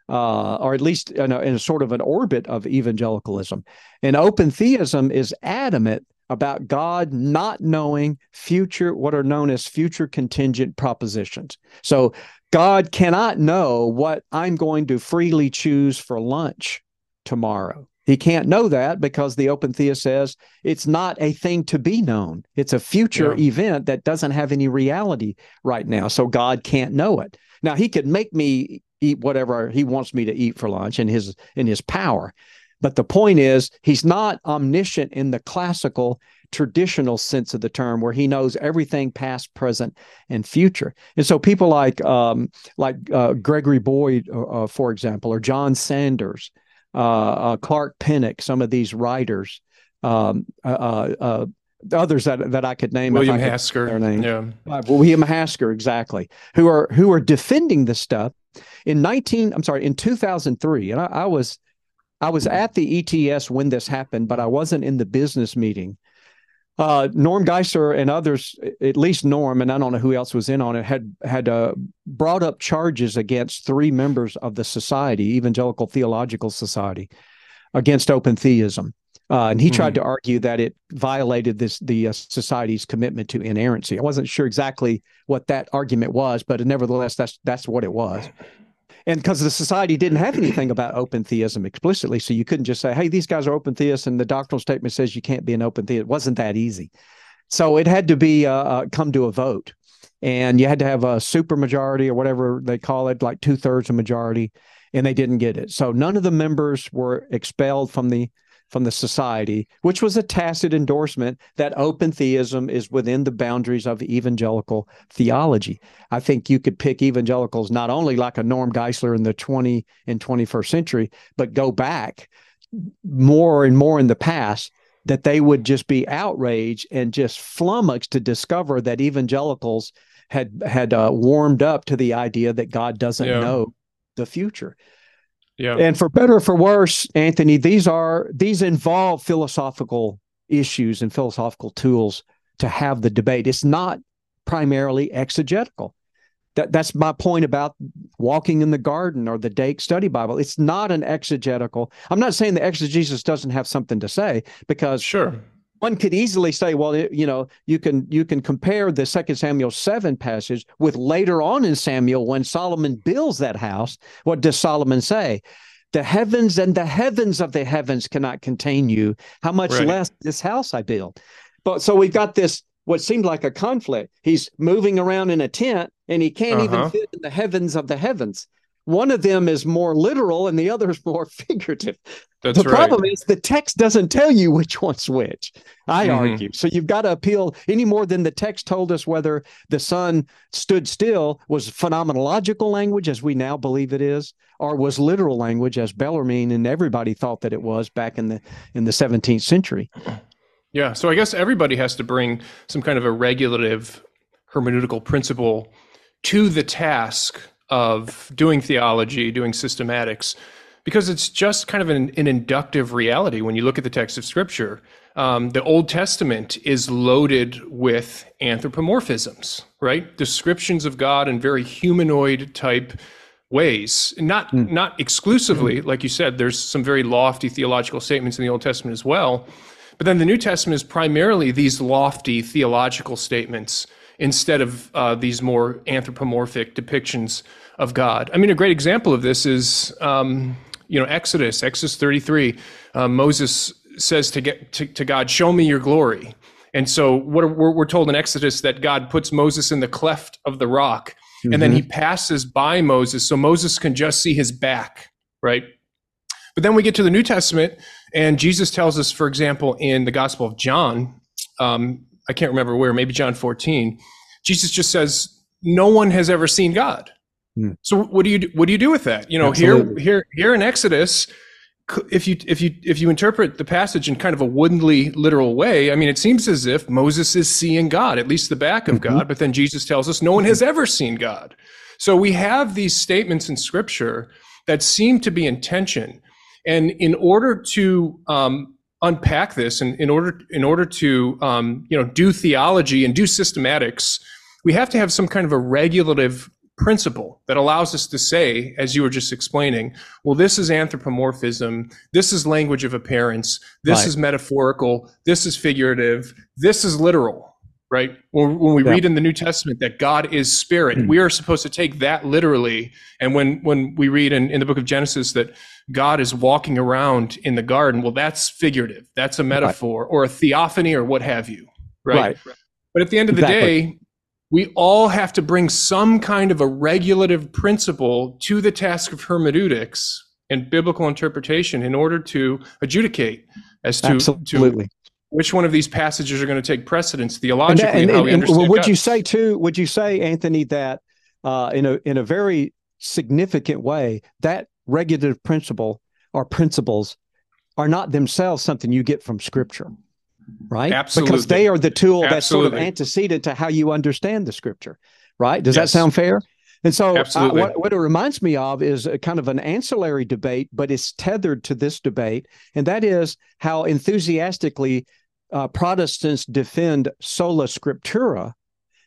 B: uh, or at least in a, in a sort of an orbit of evangelicalism. And open theism is adamant about God not knowing future, what are known as future contingent propositions. So God cannot know what I'm going to freely choose for lunch tomorrow. He can't know that because the open theist says it's not a thing to be known. It's a future yeah. event that doesn't have any reality right now. So God can't know it. Now he could make me eat whatever he wants me to eat for lunch in his in his power. But the point is, he's not omniscient in the classical traditional sense of the term, where he knows everything past, present, and future. And so people like um, like uh, Gregory Boyd, uh, uh for example, or John Sanders, uh, uh Clark Pinnock, some of these writers, um, uh, others that that I could name.
A: William Hasker,
B: their name. Yeah, William Hasker, exactly. Who are who are defending this stuff in nineteen. I'm sorry, in two thousand three, and I, I was. I was at the ETS when this happened, but I wasn't in the business meeting uh, Norm Geisler and others, at least Norm, and I don't know who else was in on it, had had uh, brought up charges against three members of the society, Evangelical Theological Society, against open theism. Uh, and he mm-hmm. tried to argue that it violated this the uh, society's commitment to inerrancy. I wasn't sure exactly what that argument was, but nevertheless, that's that's what it was and because the society didn't have anything about open theism explicitly, so you couldn't just say, "Hey, these guys are open theists," and the doctrinal statement says you can't be an open theist. It wasn't that easy. So it had to be uh, uh come to a vote, and you had to have a super majority or whatever they call it, like two thirds of majority, and they didn't get it. So none of the members were expelled from the from the society, which was a tacit endorsement that open theism is within the boundaries of evangelical theology. I think you could pick evangelicals not only like a Norm Geisler in the 20 and 21st century, but go back more and more in the past that they would just be outraged and just flummoxed to discover that evangelicals had had uh, warmed up to the idea that God doesn't yeah. know the future. Yeah. And for better or for worse, Anthony, these are these involve philosophical issues and philosophical tools to have the debate. It's not primarily exegetical. That, that's my point about walking in the garden or the Dake Study Bible. It's not an exegetical. I'm not saying the exegesis doesn't have something to say because
A: sure
B: one could easily say, well, you know, you can you can compare the Second Samuel seven passage with later on in Samuel when Solomon builds that house. What does Solomon say? The heavens and the heavens of the heavens cannot contain you. How much right. less this house I build? But so we've got this what seemed like a conflict. He's moving around in a tent and he can't uh-huh. even fit in the heavens of the heavens. One of them is more literal and the other is more figurative. That's the right. problem is the text doesn't tell you which one's which. I mm-hmm. argue. So you've got to appeal any more than the text told us whether the sun stood still was phenomenological language as we now believe it is, or was literal language as Bellarmine and everybody thought that it was back in the in the 17th century.
A: Yeah. So I guess everybody has to bring some kind of a regulative hermeneutical principle to the task of doing theology, doing systematics, because it's just kind of an, an inductive reality when you look at the text of Scripture. Um, the Old Testament is loaded with anthropomorphisms, right? Descriptions of God in very humanoid type ways. Not mm. not exclusively, mm. like you said. There's some very lofty theological statements in the Old Testament as well, but then the New Testament is primarily these lofty theological statements instead of uh, these more anthropomorphic depictions of God. I mean, a great example of this is, um, you know, Exodus, Exodus 33. Uh, Moses says to get to, to, God, "Show me your glory." And so, what are, we're, we're, told in Exodus that God puts Moses in the cleft of the rock, mm-hmm. and then He passes by Moses, so Moses can just see his back, right? But then we get to the New Testament, and Jesus tells us, for example, in the Gospel of John, um, I can't remember where, maybe John 14, Jesus just says, no one has ever seen God. Hmm. So what do you do, what do you do with that? You know, Absolutely. here here here in Exodus, if you if you if you interpret the passage in kind of a woodenly literal way, I mean, it seems as if Moses is seeing God, at least the back of mm-hmm. God, but then Jesus tells us no one has ever seen God. So we have these statements in Scripture that seem to be in tension. And in order to um, unpack this, and in order in order to um, you know do theology and do systematics, we have to have some kind of a regulative principle that allows us to say, as you were just explaining, well, this is anthropomorphism, this is language of appearance, this right. is metaphorical, this is figurative, this is literal right? When, when we yeah. read in the New Testament that God is spirit, mm-hmm. we are supposed to take that literally. And when, when we read in, in the book of Genesis that God is walking around in the garden, well, that's figurative. That's a metaphor right. or a theophany or what have you, right? right. But at the end of exactly. the day, we all have to bring some kind of a regulative principle to the task of hermeneutics and biblical interpretation in order to adjudicate as to, Absolutely. to which one of these passages are going to take precedence theologically and, that, and, and, and understand
B: would
A: God.
B: you say too would you say anthony that uh, in a in a very significant way that regulative principle or principles are not themselves something you get from scripture right
A: Absolutely.
B: because they are the tool Absolutely. that's sort of antecedent to how you understand the scripture right does yes. that sound fair and so, what, what, it reminds me of is a kind of an ancillary debate, but it's tethered to this debate, and that is how enthusiastically uh, Protestants defend sola scriptura,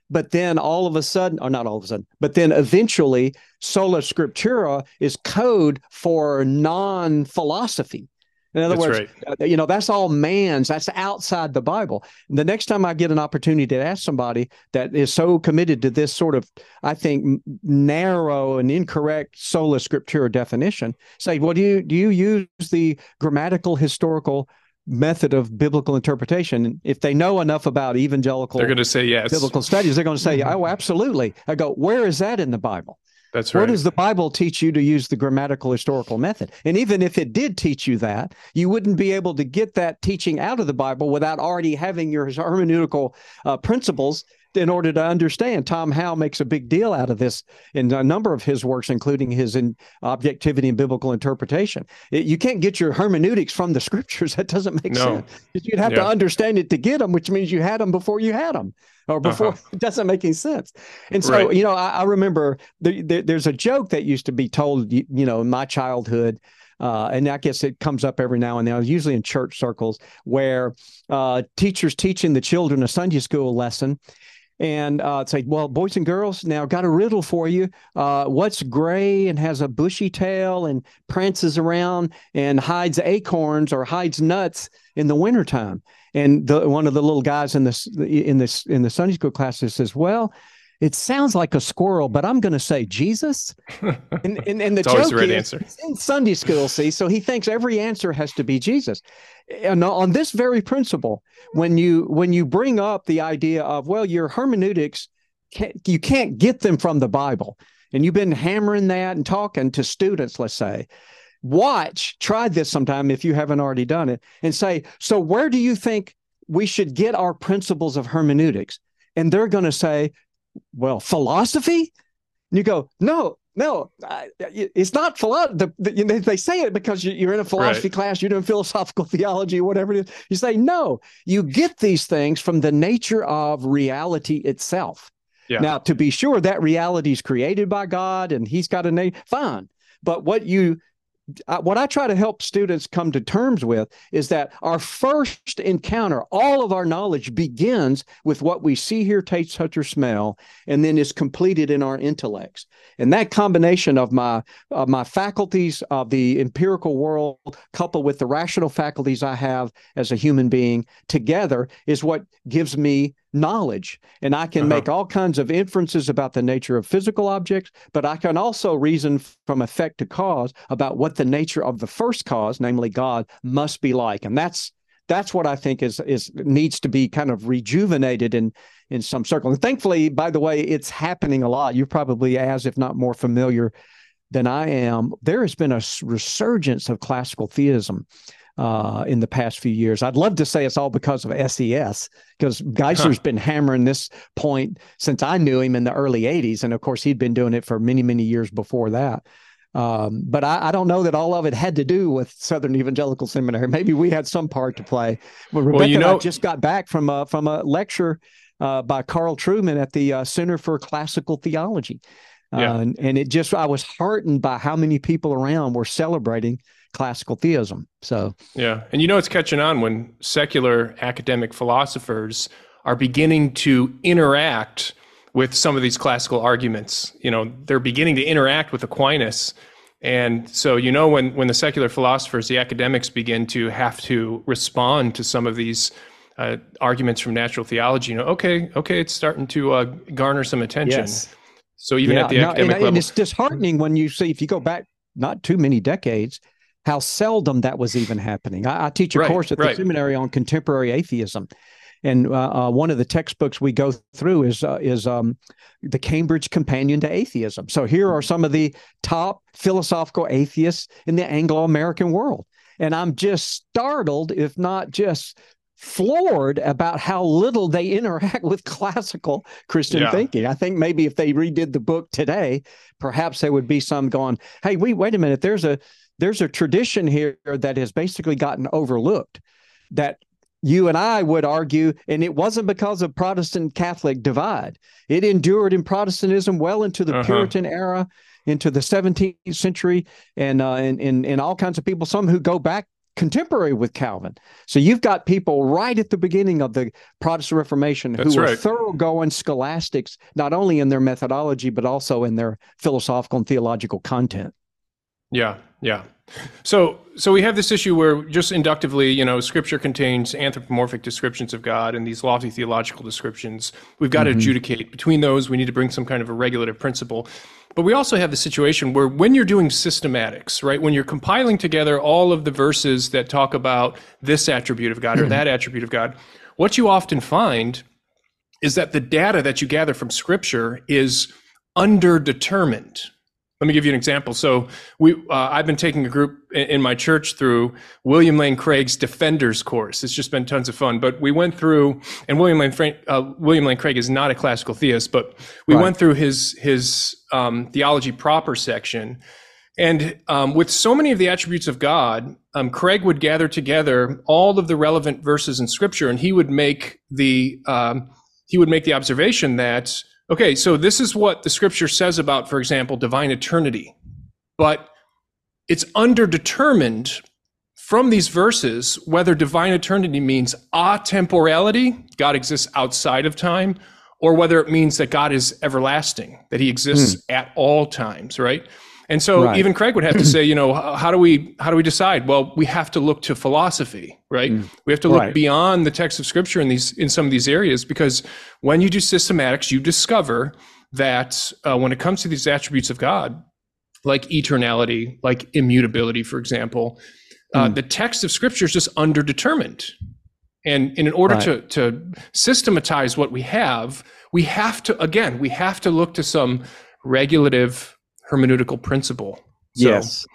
B: but then all of a sudden, or not all of a sudden, but then eventually, sola scriptura is code for non philosophy. In other that's words, right. Uh, you know, that's all man's, that's outside the Bible. The next time I get an opportunity to ask somebody that is so committed to this sort of, I think, narrow and incorrect sola scriptura definition, say, well, do you do you use the grammatical historical method of biblical interpretation. If they know enough about evangelical,
A: they're going to say yes.
B: Biblical studies, they're going to say, "Oh, absolutely." I go, "Where is that in the Bible?"
A: That's right.
B: Where does the Bible teach you to use the grammatical historical method? And even if it did teach you that, you wouldn't be able to get that teaching out of the Bible without already having your hermeneutical uh, principles in order to understand. Tom Howe makes a big deal out of this in a number of his works, including his in objectivity and biblical interpretation. It, you can't get your hermeneutics from the scriptures. That doesn't make no. sense. You'd have yeah. to understand it to get them, which means you had them before you had them or before uh-huh. it doesn't make any sense. And so, right. you know, I, I remember the, the, there's a joke that used to be told, you, you know, in my childhood. Uh, and I guess it comes up every now and then, usually in church circles, where uh, teachers teaching the children a Sunday school lesson, and uh, say, well, boys and girls, now got a riddle for you. Uh, what's gray and has a bushy tail and prances around and hides acorns or hides nuts in the wintertime? And the, one of the little guys in this in this in the Sunday school class says, well, it sounds like a squirrel, but I'm going to say Jesus. And, and, and the joke the right is answer. in Sunday school, see, so he thinks every answer has to be Jesus. And on this very principle, when you when you bring up the idea of well, your hermeneutics, can't, you can't get them from the Bible, and you've been hammering that and talking to students, let's say, watch, try this sometime if you haven't already done it, and say, so where do you think we should get our principles of hermeneutics? And they're going to say, well, philosophy? And you go, no, no, it's not philosophy. The, the, they say it because you're in a philosophy right. class, you're doing philosophical theology, whatever it is. You say, no, you get these things from the nature of reality itself. Yeah. Now, to be sure, that reality is created by God and He's got a name, fine. But what you what I try to help students come to terms with is that our first encounter, all of our knowledge begins with what we see, hear, taste, touch, or smell, and then is completed in our intellects. And that combination of my of my faculties of the empirical world, coupled with the rational faculties I have as a human being, together is what gives me knowledge and I can uh-huh. make all kinds of inferences about the nature of physical objects, but I can also reason from effect to cause about what the nature of the first cause, namely God, must be like. And that's that's what I think is is needs to be kind of rejuvenated in in some circle. And thankfully, by the way, it's happening a lot. You're probably as if not more familiar than I am. There has been a resurgence of classical theism uh, in the past few years. I'd love to say it's all because of SES, because Geisler's huh. been hammering this point since I knew him in the early 80s. And of course, he'd been doing it for many, many years before that. Um, but I, I, don't know that all of it had to do with Southern Evangelical Seminary. Maybe we had some part to play. Well, Rebecca well, you know, just got back from a, from a lecture uh, by Carl Trueman at the uh, Center for Classical Theology. Yeah. Uh, and, and it just, I was heartened by how many people around were celebrating classical theism. So,
A: yeah. And you know, it's catching on when secular academic philosophers are beginning to interact with some of these classical arguments. You know, they're beginning to interact with Aquinas. And so, you know, when, when the secular philosophers, the academics begin to have to respond to some of these uh, arguments from natural theology, you know, okay, okay, it's starting to uh, garner some attention. Yes. So even yeah, at the no, academic
B: and,
A: level,
B: and it's disheartening when you see if you go back not too many decades, how seldom that was even happening. I, I teach a right, course at the right. seminary on contemporary atheism, and uh, uh, one of the textbooks we go through is uh, is um, the Cambridge Companion to Atheism. So here are some of the top philosophical atheists in the Anglo-American world, and I'm just startled, if not just floored about how little they interact with classical Christian yeah. thinking. I think maybe if they redid the book today, perhaps there would be some going, "Hey, we wait a minute. There's a there's a tradition here that has basically gotten overlooked." That you and I would argue, and it wasn't because of Protestant Catholic divide. It endured in Protestantism well into the uh-huh. Puritan era, into the 17th century, and, uh, and, and and all kinds of people. Some who go back contemporary with Calvin. So you've got people right at the beginning of the Protestant Reformation That's who right. are thoroughgoing scholastics, not only in their methodology, but also in their philosophical and theological content.
A: Yeah, yeah. So, so we have this issue where just inductively, you know, Scripture contains anthropomorphic descriptions of God and these lofty theological descriptions. We've got mm-hmm. to adjudicate between those. We need to bring some kind of a regulative principle. But we also have the situation where when you're doing systematics, right, when you're compiling together all of the verses that talk about this attribute of God or that attribute of God, what you often find is that the data that you gather from Scripture is underdetermined let me give you an example. So we, uh, I've been taking a group in, my church through William Lane Craig's Defenders course. It's just been tons of fun. But we went through, and William Lane, uh, William Lane Craig is not a classical theist, but we right. went through his his um, theology proper section. And um, with so many of the attributes of God, um, Craig would gather together all of the relevant verses in Scripture, and he would make the um, he would make the observation that Okay, so this is what the scripture says about, for example, divine eternity. But it's underdetermined from these verses whether divine eternity means atemporality, God exists outside of time, or whether it means that God is everlasting, that he exists mm. at all times, right? And so right. even Craig would have to say, you know, how do we how do we decide? Well, we have to look to philosophy, right? Mm. We have to look right. beyond the text of scripture in these in some of these areas because when you do systematics, you discover that uh, when it comes to these attributes of God, like eternality, like immutability, for example, uh, mm. the text of scripture is just underdetermined. And, and in order right. to, to systematize what we have, we have to, again, we have to look to some regulative hermeneutical principle.
B: So, yes.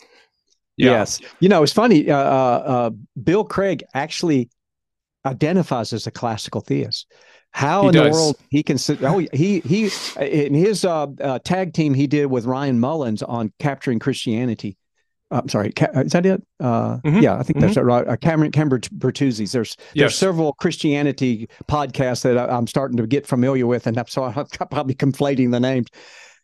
B: Yeah. Yes. You know, it's funny. Uh, uh, uh, Bill Craig actually identifies as a classical theist. How he in does. the world he can? Oh, he he in his uh, uh, tag team he did with Ryan Mullins on capturing Christianity. Uh, I'm sorry, is that it? Uh, mm-hmm. Yeah, I think mm-hmm. that's right. Uh, Cameron Cameron Bertuzzi's. There's yes. there's several Christianity podcasts that I, am starting to get familiar with, and I'm so I'm probably conflating the names.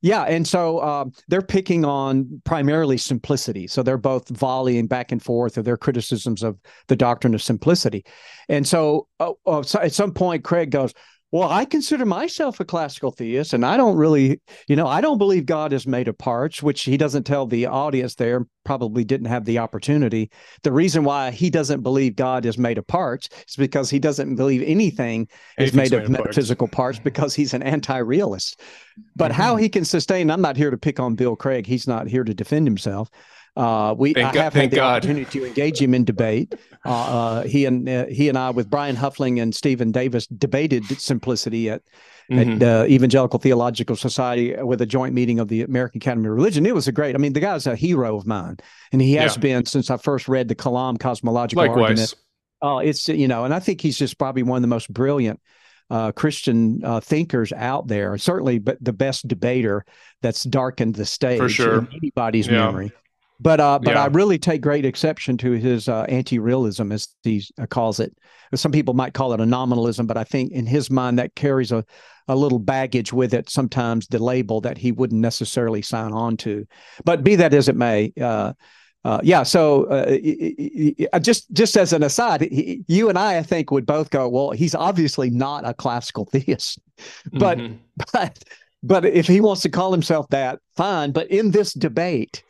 B: Yeah, and so uh, they're picking on primarily simplicity. So they're both volleying back and forth of their criticisms of the doctrine of simplicity. And so, uh, uh, so at some point, Craig goes, well, I consider myself a classical theist, and I don't really, you know, I don't believe God is made of parts, which he doesn't tell the audience there, probably didn't have the opportunity. The reason why he doesn't believe God is made of parts is because he doesn't believe anything is made of metaphysical parts. parts because he's an anti realist. But mm-hmm. how he can sustain, I'm not here to pick on Bill Craig, he's not here to defend himself. Uh, we thank I have God, had the God. opportunity to engage him in debate. Uh, uh, he and uh, he and I, with Brian Huffling and Stephen Davis, debated simplicity at mm-hmm. at the Evangelical Theological Society with a joint meeting of the American Academy of Religion. It was a great. I mean, the guy's a hero of mine, and he has yeah. been since I first read the Kalam cosmological Likewise. argument. Oh, it's you know, and I think he's just probably one of the most brilliant uh, Christian uh, thinkers out there. Certainly, but the best debater that's darkened the stage sure. in anybody's yeah. memory. But uh, but yeah. I really take great exception to his uh, anti-realism, as he uh, calls it. Some people might call it a nominalism, but I think in his mind that carries a a little baggage with it. Sometimes the label that he wouldn't necessarily sign on to. But be that as it may, uh, uh, yeah. So uh, just just as an aside, he, you and I, I think, would both go, well, he's obviously not a classical theist, but mm-hmm. but but if he wants to call himself that, fine. But in this debate,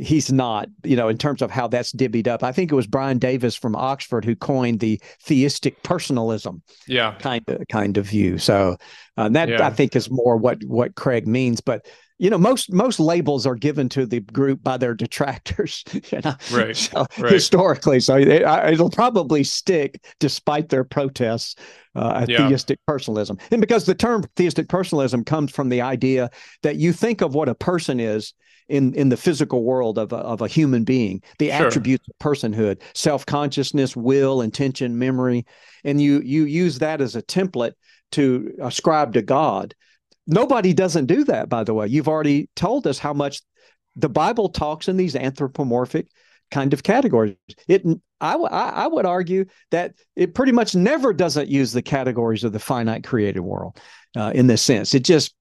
B: he's not, you know, in terms of how that's divvied up. I think it was Brian Davies from Oxford who coined the theistic personalism,
A: yeah,
B: kind of kind of view. So uh, that yeah. I think is more what what Craig means. But you know, most most labels are given to the group by their detractors, you know,
A: right,
B: so,
A: right.
B: historically. So it, will probably stick despite their protests. Uh, yeah. theistic personalism, and because the term theistic personalism comes from the idea that you think of what a person is in in the physical world of a, of a human being the sure. attributes of personhood self-consciousness will intention memory and you you use that as a template to ascribe to god. Nobody doesn't do that by the way. You've already told us how much the bible talks in these anthropomorphic kind of categories. It I, I would argue that it pretty much never doesn't use the categories of the finite created world uh, in this sense. It just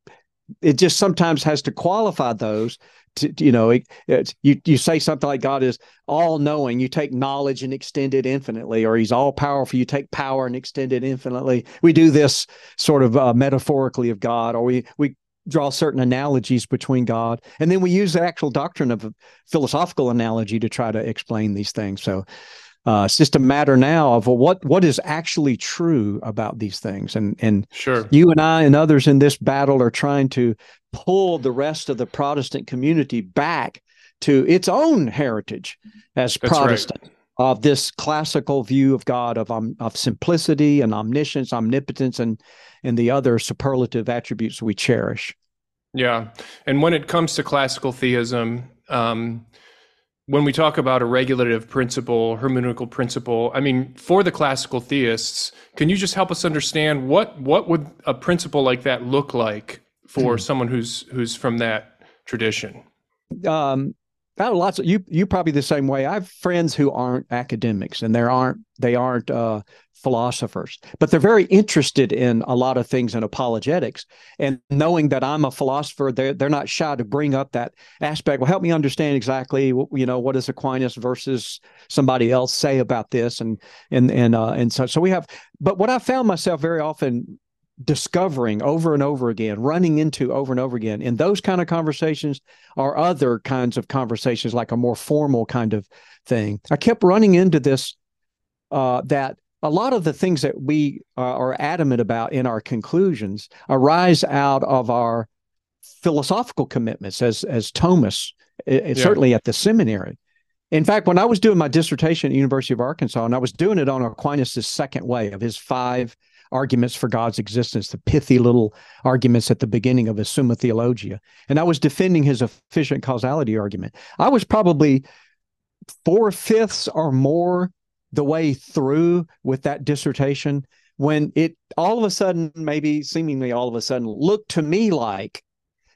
B: it just sometimes has to qualify those to, you know, it, you you say something like God is all knowing. You take knowledge and extend it infinitely, or He's all powerful. You take power and extend it infinitely. We do this sort of uh, metaphorically of God, or we we draw certain analogies between God, and then we use the actual doctrine of philosophical analogy to try to explain these things. So. Uh, it's just a matter now of what what is actually true about these things, and and
A: sure,
B: you and I and others in this battle are trying to pull the rest of the Protestant community back to its own heritage as That's Protestant right. of this classical view of God of um, of simplicity and omniscience, omnipotence, and and the other superlative attributes we cherish.
A: Yeah, and when it comes to classical theism. Um, when we talk about a regulative principle, hermeneutical principle, I mean, for the classical theists, can you just help us understand what what would a principle like that look like for mm. someone who's who's from that tradition?
B: Um, Lots of you. You probably the same way. I have friends who aren't academics, and there aren't they aren't uh, philosophers, but they're very interested in a lot of things in apologetics. And knowing that I'm a philosopher, they're they're not shy to bring up that aspect. Well, help me understand exactly, you know, what does Aquinas versus somebody else say about this, and and and uh, and so so we have. But what I found myself very often discovering over and over again, running into over and over again in those kind of conversations are other kinds of conversations, like a more formal kind of thing. I kept running into this uh, that a lot of the things that we uh, are adamant about in our conclusions arise out of our philosophical commitments as as Thomists, it, yeah. certainly at the seminary. In fact, when I was doing my dissertation at University of Arkansas, and I was doing it on Aquinas' second way of his five arguments for God's existence, the pithy little arguments at the beginning of his Summa Theologia. And I was defending his efficient causality argument. I was probably four fifths or more the way through with that dissertation when it all of a sudden, maybe seemingly all of a sudden, looked to me like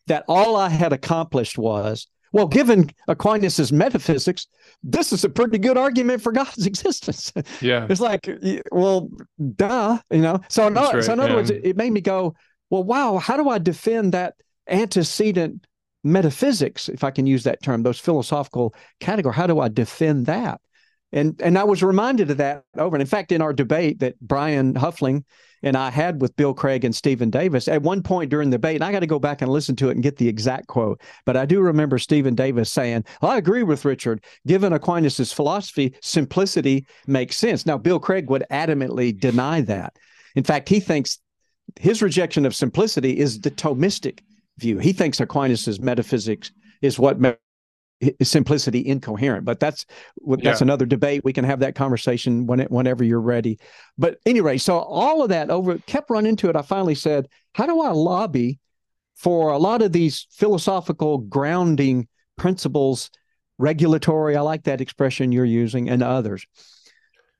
B: that all I had accomplished was well, given Aquinas' metaphysics, this is a pretty good argument for God's existence.
A: Yeah.
B: it's like, well, duh, you know? So, in, right, so in other yeah. words, it, it made me go, well, wow, how do I defend that antecedent metaphysics, if I can use that term, those philosophical category? How do I defend that? And and I was reminded of that over. And in fact, in our debate that Brian Huffling and I had with Bill Craig and Stephen Davis at one point during the debate, and I got to go back and listen to it and get the exact quote. But I do remember Stephen Davis saying, well, I agree with Richard. Given Aquinas' philosophy, simplicity makes sense. Now, Bill Craig would adamantly deny that. In fact, he thinks his rejection of simplicity is the Thomistic view. He thinks Aquinas' metaphysics is what simplicity incoherent but that's that's yeah. another debate. We can have that conversation when it, whenever you're ready. But anyway so all of that over kept running into it i finally said how do i lobby for a lot of these philosophical grounding principles regulatory i like that expression you're using and others?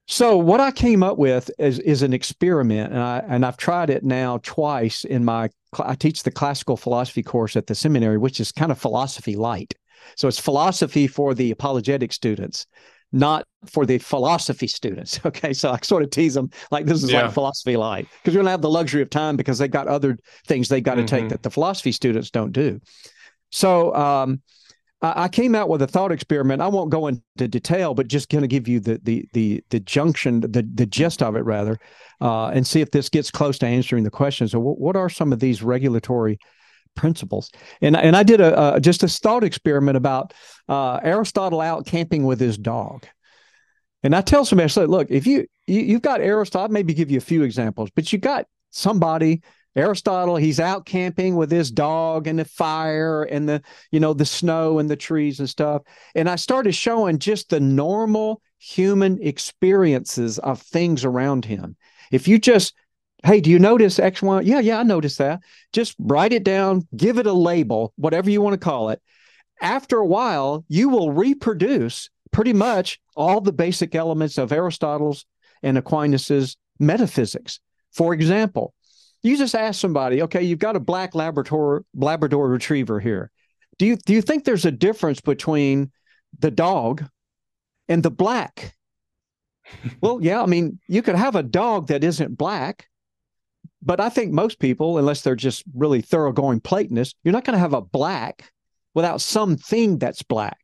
B: So what i came up with is, is an experiment and, I, and i've tried it now twice in my i teach the classical philosophy course at the seminary which is kind of philosophy light So it's philosophy for the apologetic students, not for the philosophy students. Okay. So I sort of tease them like this is yeah. like philosophy light because we don't have the luxury of time because they got other things they got to mm-hmm. take that the philosophy students don't do. So um, I, I came out with a thought experiment. I won't go into detail, but just going to give you the the the the junction, the the gist of it rather, uh, and see if this gets close to answering the question. So, what, what are some of these regulatory principles. And and I did a, a just a thought experiment about uh, Aristotle out camping with his dog. And I tell somebody, I said, look, if you, you have got Aristotle, I'll maybe give you a few examples, but you got somebody, Aristotle, he's out camping with his dog and the fire and the, you know, the snow and the trees and stuff. And I started showing just the normal human experiences of things around him. If you just Hey, do you notice X, Y? Yeah, yeah, I noticed that. Just write it down, give it a label, whatever you want to call it. After a while, you will reproduce pretty much all the basic elements of Aristotle's and Aquinas's metaphysics. For example, you just ask somebody, okay, you've got a black Labrador Labrador retriever here. Do you do you think there's a difference between the dog and the black? well, yeah, I mean, you could have a dog that isn't black, but I think most people, unless they're just really thoroughgoing Platonists, you're not going to have a black without something that's black.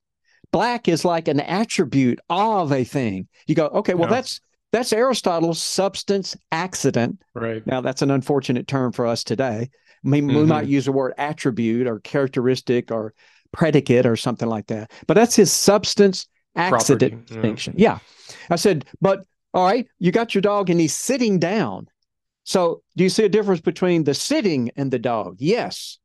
B: Black is like an attribute of a thing. You go, okay, well, that's that's Aristotle's substance accident.
A: Right.
B: Now, that's an unfortunate term for us today. I mean, mm-hmm. we might use the word attribute or characteristic or predicate or something like that. But that's his substance accident Property. distinction. Yeah. yeah. I said, but all right, you got your dog and he's sitting down. So, do you see a difference between the sitting and the dog? Yes.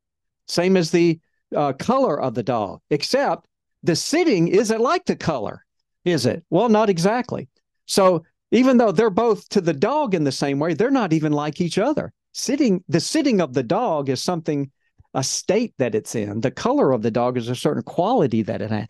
B: Same as the uh, color of the dog, except the sitting isn't like the color, is it? Well, not exactly. So, even though they're both to the dog in the same way, they're not even like each other. Sitting, the sitting of the dog is something, a state that it's in. The color of the dog is a certain quality that it has.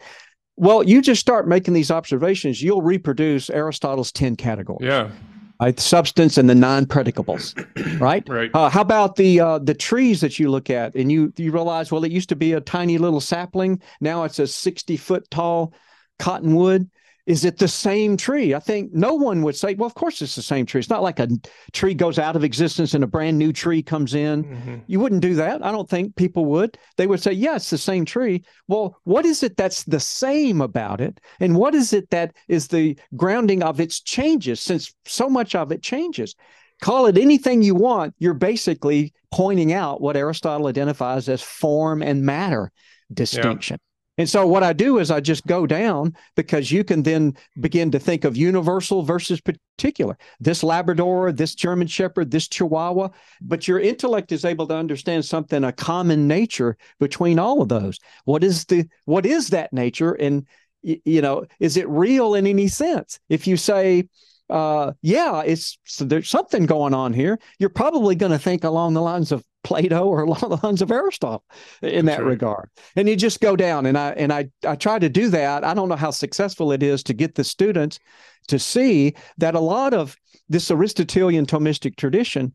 B: Well, you just start making these observations, you'll reproduce Aristotle's 10 categories.
A: Yeah
B: right? Substance and the non-predicables, right?
A: Right.
B: Uh, how about the uh, the trees that you look at and you you realize well it used to be a tiny little sapling, now it's a sixty foot tall cottonwood. Is it the same tree? I think no one would say, well, of course it's the same tree. It's not like a tree goes out of existence and a brand new tree comes in. Mm-hmm. You wouldn't do that. I don't think people would. They would say, yeah, it's the same tree. Well, what is it that's the same about it? And what is it that is the grounding of its changes since so much of it changes? Call it anything you want. You're basically pointing out what Aristotle identifies as form and matter distinction. Yeah. And so what I do is I just go down because you can then begin to think of universal versus particular. This Labrador, this German Shepherd, this Chihuahua, but your intellect is able to understand something a common nature between all of those. What is the what is that nature and you know, is it real in any sense? If you say uh, yeah, it's so there's something going on here. You're probably going to think along the lines of Plato or along the lines of Aristotle in that regard. And you just go down and I and I I try to do that. I don't know how successful it is to get the students to see that a lot of this Aristotelian Thomistic tradition,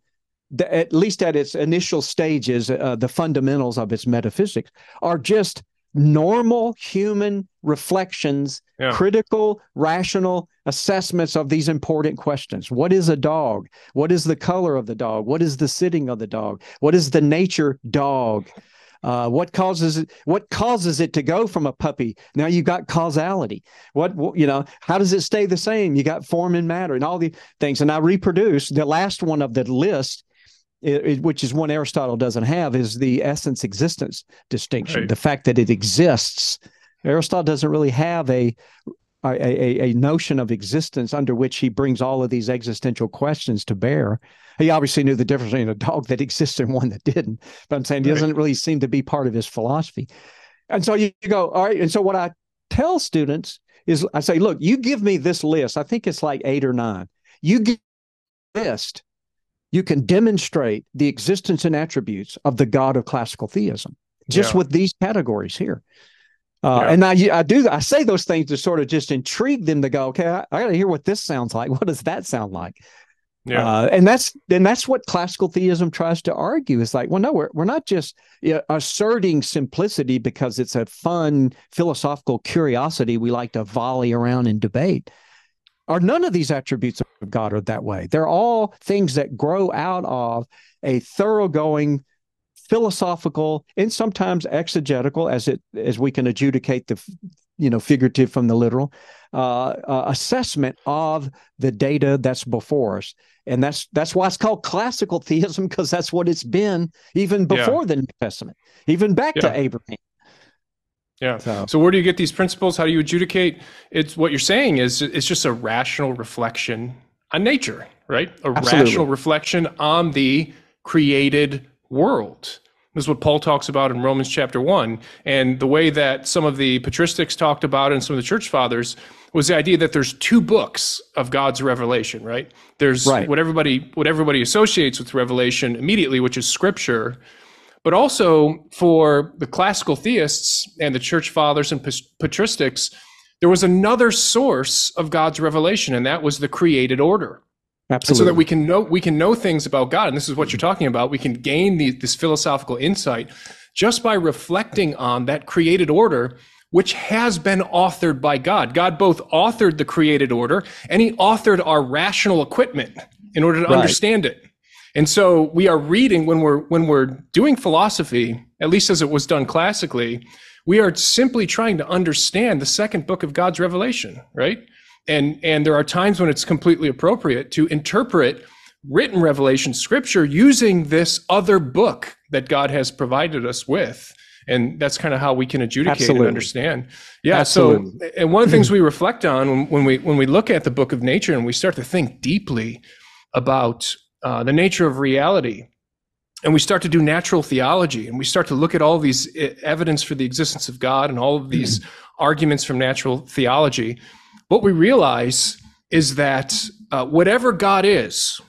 B: the, at least at its initial stages, uh, the fundamentals of its metaphysics are just normal human reflections, yeah. critical, rational assessments of these important questions. What is a dog? What is the color of the dog? What is the sitting of the dog? What is the nature dog? Uh, what causes it? What causes it to go from a puppy? Now you got causality. What you know? How does it stay the same? You got form and matter and all the things. And I reproduce the last one of the list it, it, which is one Aristotle doesn't have, is the essence existence distinction. Right. The fact that it exists. Aristotle doesn't really have a, a, a notion of existence under which he brings all of these existential questions to bear. He obviously knew the difference between a dog that exists and one that didn't. But I'm saying right. doesn't really seem to be part of his philosophy. And so you, you go, all right. And so what I tell students is I say, look, you give me this list. I think it's like eight or nine. You give list you can demonstrate the existence and attributes of the God of classical theism just yeah. with these categories here. Uh, yeah. And I, I do I say those things to sort of just intrigue them to go, okay, I, I got to hear what this sounds like. What does that sound like? Yeah. Uh, and that's and that's what classical theism tries to argue. It's like, well, no, we're we're not just you know, asserting simplicity because it's a fun philosophical curiosity we like to volley around and debate. Are none of these attributes of God are that way? They're all things that grow out of a thoroughgoing philosophical and sometimes exegetical as it as we can adjudicate the you know figurative from the literal uh, uh, assessment of the data that's before us and that's that's why it's called classical theism because that's what it's been even before yeah. the new testament even back yeah. to abraham
A: yeah. So. so. where do you get these principles? How do you adjudicate? It's what you're saying is it's just a rational reflection on nature, right? A Absolutely. rational reflection on the created world. This is what Paul talks about in Romans chapter 1. And the way that some of the patristics talked about and some of the church fathers was the idea that there's two books of God's revelation, right? There's right. what everybody what everybody associates with revelation immediately, which is scripture. But also for the classical theists and the church fathers and patristics, there was another source of God's revelation, and that was the created order. Absolutely. And so that we can know we can know things about God, and this is what you're talking about. We can gain the, this philosophical insight just by reflecting on that created order, which has been authored by God. God both authored the created order and He authored our rational equipment in order to right. understand it. And so we are reading when we're when we're doing philosophy, at least as it was done classically, we are simply trying to understand the second book of God's revelation, right? and and there are times when it's completely appropriate to interpret written revelation scripture using this other book that God has provided us with. And that's kind of how we can adjudicate Absolutely. and understand. Yeah. Absolutely. So, and one of the things we reflect on when, when, we when we look at the book of nature and we start to think deeply about uh, the nature of reality, and we start to do natural theology, and we start to look at all these eh, evidence for the existence of God and all of these arguments from natural theology what we realize is that uh, whatever God is,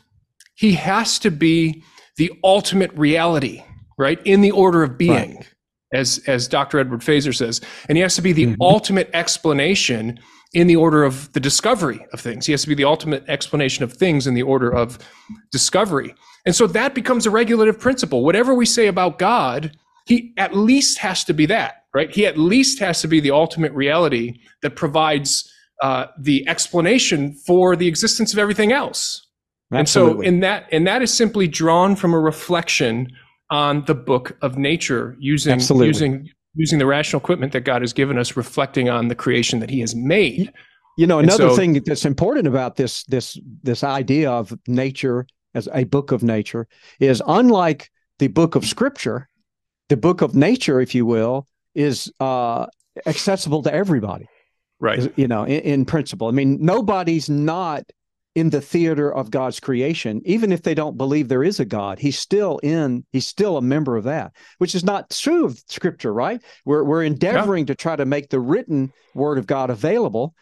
A: he has to be the ultimate reality, right? In the order of being, right. as, as Dr. Edward Feser says. And he has to be the mm-hmm. ultimate explanation in the order of the discovery of things. He has to be the ultimate explanation of things in the order of discovery. And so that becomes a regulative principle. Whatever we say about God, he at least has to be that, right? He at least has to be the ultimate reality that provides uh, the explanation for the existence of everything else. Absolutely. And so in that and that is simply drawn from a reflection on the book of nature using Absolutely. using using the rational equipment that God has given us reflecting on the creation that he has made.
B: You know, another so, thing that's important about this this this idea of nature as a book of nature is unlike the book of scripture, the book of nature, if you will, is uh, accessible to everybody.
A: Right.
B: You know in, in, principle. I mean nobody's not in the theater of god's creation even if they don't believe there is a god he's still in he's still a member of that which is not true of scripture right we're, we're endeavoring yeah. to try to make the written word of god available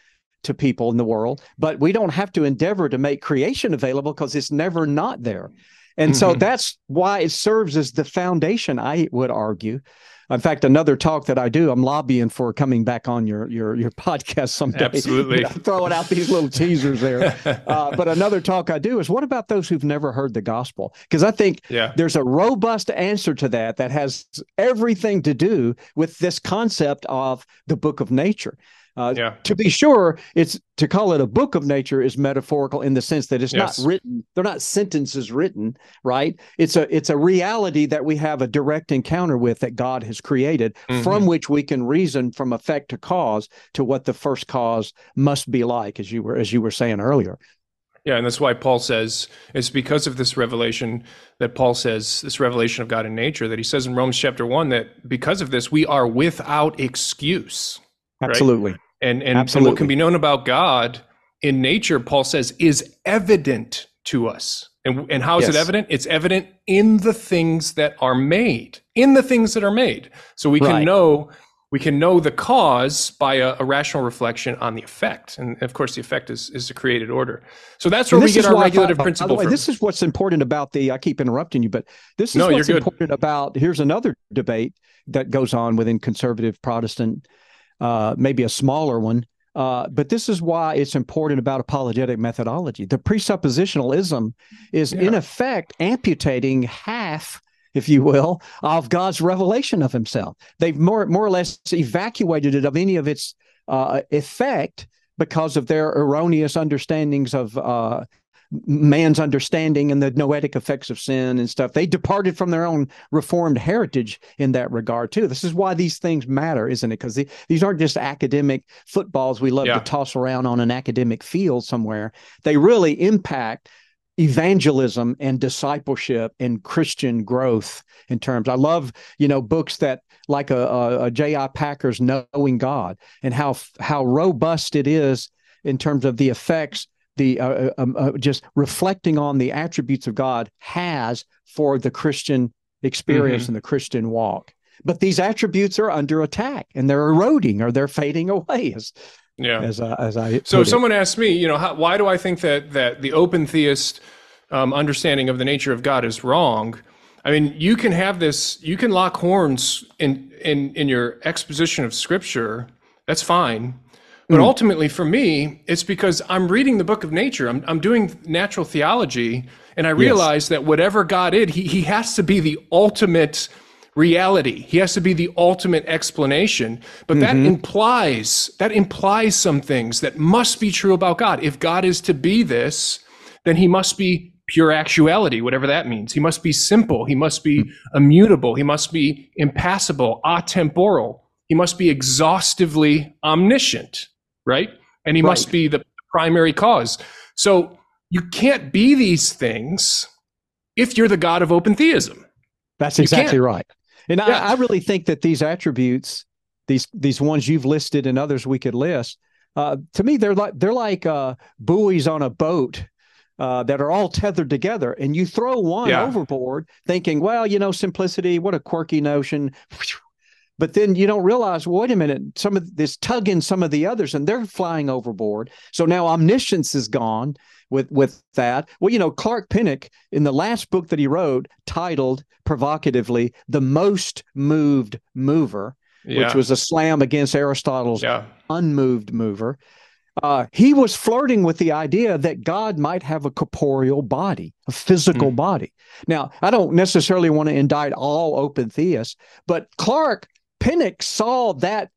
B: to people in the world but we don't have to endeavor to make creation available because it's never not there and mm-hmm. so that's why it serves as the foundation i would argue in fact, another talk that I do, I'm lobbying for coming back on your your your podcast someday.
A: Absolutely, you
B: know, throwing out these little teasers there. uh, but another talk I do is what about those who've never heard the gospel? Because I think yeah. there's a robust answer to that that has everything to do with this concept of the book of nature. Uh, yeah. To be sure, it's to call it a book of nature is metaphorical in the sense that it's yes. not written; they're not sentences written, right? It's a it's a reality that we have a direct encounter with that God has created, mm-hmm. from which we can reason from effect to cause to what the first cause must be like, as you were as you were saying earlier.
A: Yeah, and that's why Paul says it's because of this revelation that Paul says this revelation of God in nature that he says in Romans chapter 1 that because of this we are without excuse.
B: Absolutely.
A: Right? And, and, Absolutely. and what can be known about God in nature, Paul says, is evident to us. And, and how is yes. it evident? It's evident in the things that are made, in the things that are made. So we right. can know we can know the cause by a, a, rational reflection on the effect. And of course, the effect is, is the created order. So that's where we get our regulative thought, principle.
B: Way, this is what's important about the, I keep interrupting you, but this is no, what's important about, here's another debate that goes on within conservative Protestant uh, maybe a smaller one Uh, but this is why it's important about apologetic methodology. The presuppositionalism is, yeah. in effect, amputating half, if you will, of God's revelation of Himself. They've more, more or less evacuated it of any of its uh, effect because of their erroneous understandings of uh, man's understanding and the noetic effects of sin and stuff. They departed from their own reformed heritage in that regard too. This is why these things matter, isn't it? Because the, these aren't just academic footballs we love yeah. to toss around on an academic field somewhere. They really impact evangelism and discipleship and Christian growth in terms. I love, you know, books that like a, a, a J.I. Packer's Knowing God and how how robust it is in terms of the effects the uh, uh, um, uh, just reflecting on the attributes of God has for the Christian experience mm-hmm. and the Christian walk. But these attributes are under attack and they're eroding or they're fading away. As yeah, as, uh, as I
A: so someone asked me, you know, how, why do I think that that the open theist um, understanding of the nature of God is wrong? I mean, you can have this, you can lock horns in in in your exposition of Scripture. That's fine. But mm. ultimately, for me, it's because I'm reading the book of nature. I'm, I'm doing natural theology, and I realize yes. that whatever God is, he, he has to be the ultimate reality. He has to be the ultimate explanation. But mm-hmm. that implies that implies some things that must be true about God. If God is to be this, then he must be pure actuality, whatever that means. He must be simple. He must be mm. immutable. He must be impassible, atemporal. He must be exhaustively omniscient right? And he right. must be the primary cause. So you can't be these things if you're the God of open theism.
B: That's exactly right. And yeah. I, I, really think that these attributes, these these ones you've listed and others we could list, uh, to me they're like they're like uh, buoys on a boat uh, that are all tethered together, and you throw one yeah. overboard, thinking, well, you know, simplicity, what a quirky notion but then you don't realize well, wait a minute some of this tugging some of the others and they're flying overboard so now omniscience is gone with with that well you know clark pinnock in the last book that he wrote titled provocatively the most moved mover yeah. which was a slam against aristotle's yeah. unmoved mover uh, he was flirting with the idea that God might have a corporeal body, a physical mm. body. Now, I don't necessarily want to indict all open theists, but Clark Pinnock saw that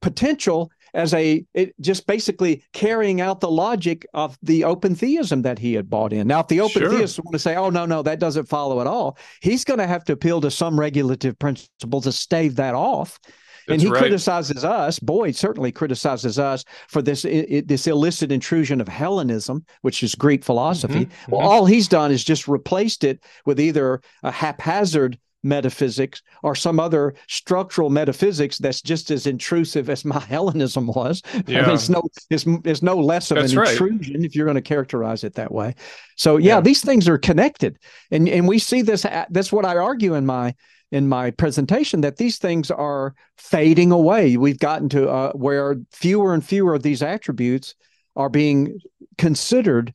B: potential as a it just basically carrying out the logic of the open theism that he had bought in. Now, if the open sure. theists want to say, "Oh no, no, that doesn't follow at all," he's going to have to appeal to some regulative principle to stave that off. That's and he right. criticizes us. Boyd certainly criticizes us for this it, this illicit intrusion of Hellenism, which is Greek philosophy. Mm-hmm. Well, mm-hmm. all he's done is just replaced it with either a haphazard metaphysics or some other structural metaphysics that's just as intrusive as my Hellenism was. Yeah. I mean, it's no it's, it's no less of that's an intrusion if you're going to characterize it that way. So yeah, yeah, these things are connected, and and we see this. That's what I argue in my in my presentation that these things are fading away. We've gotten to uh, where fewer and fewer of these attributes are being considered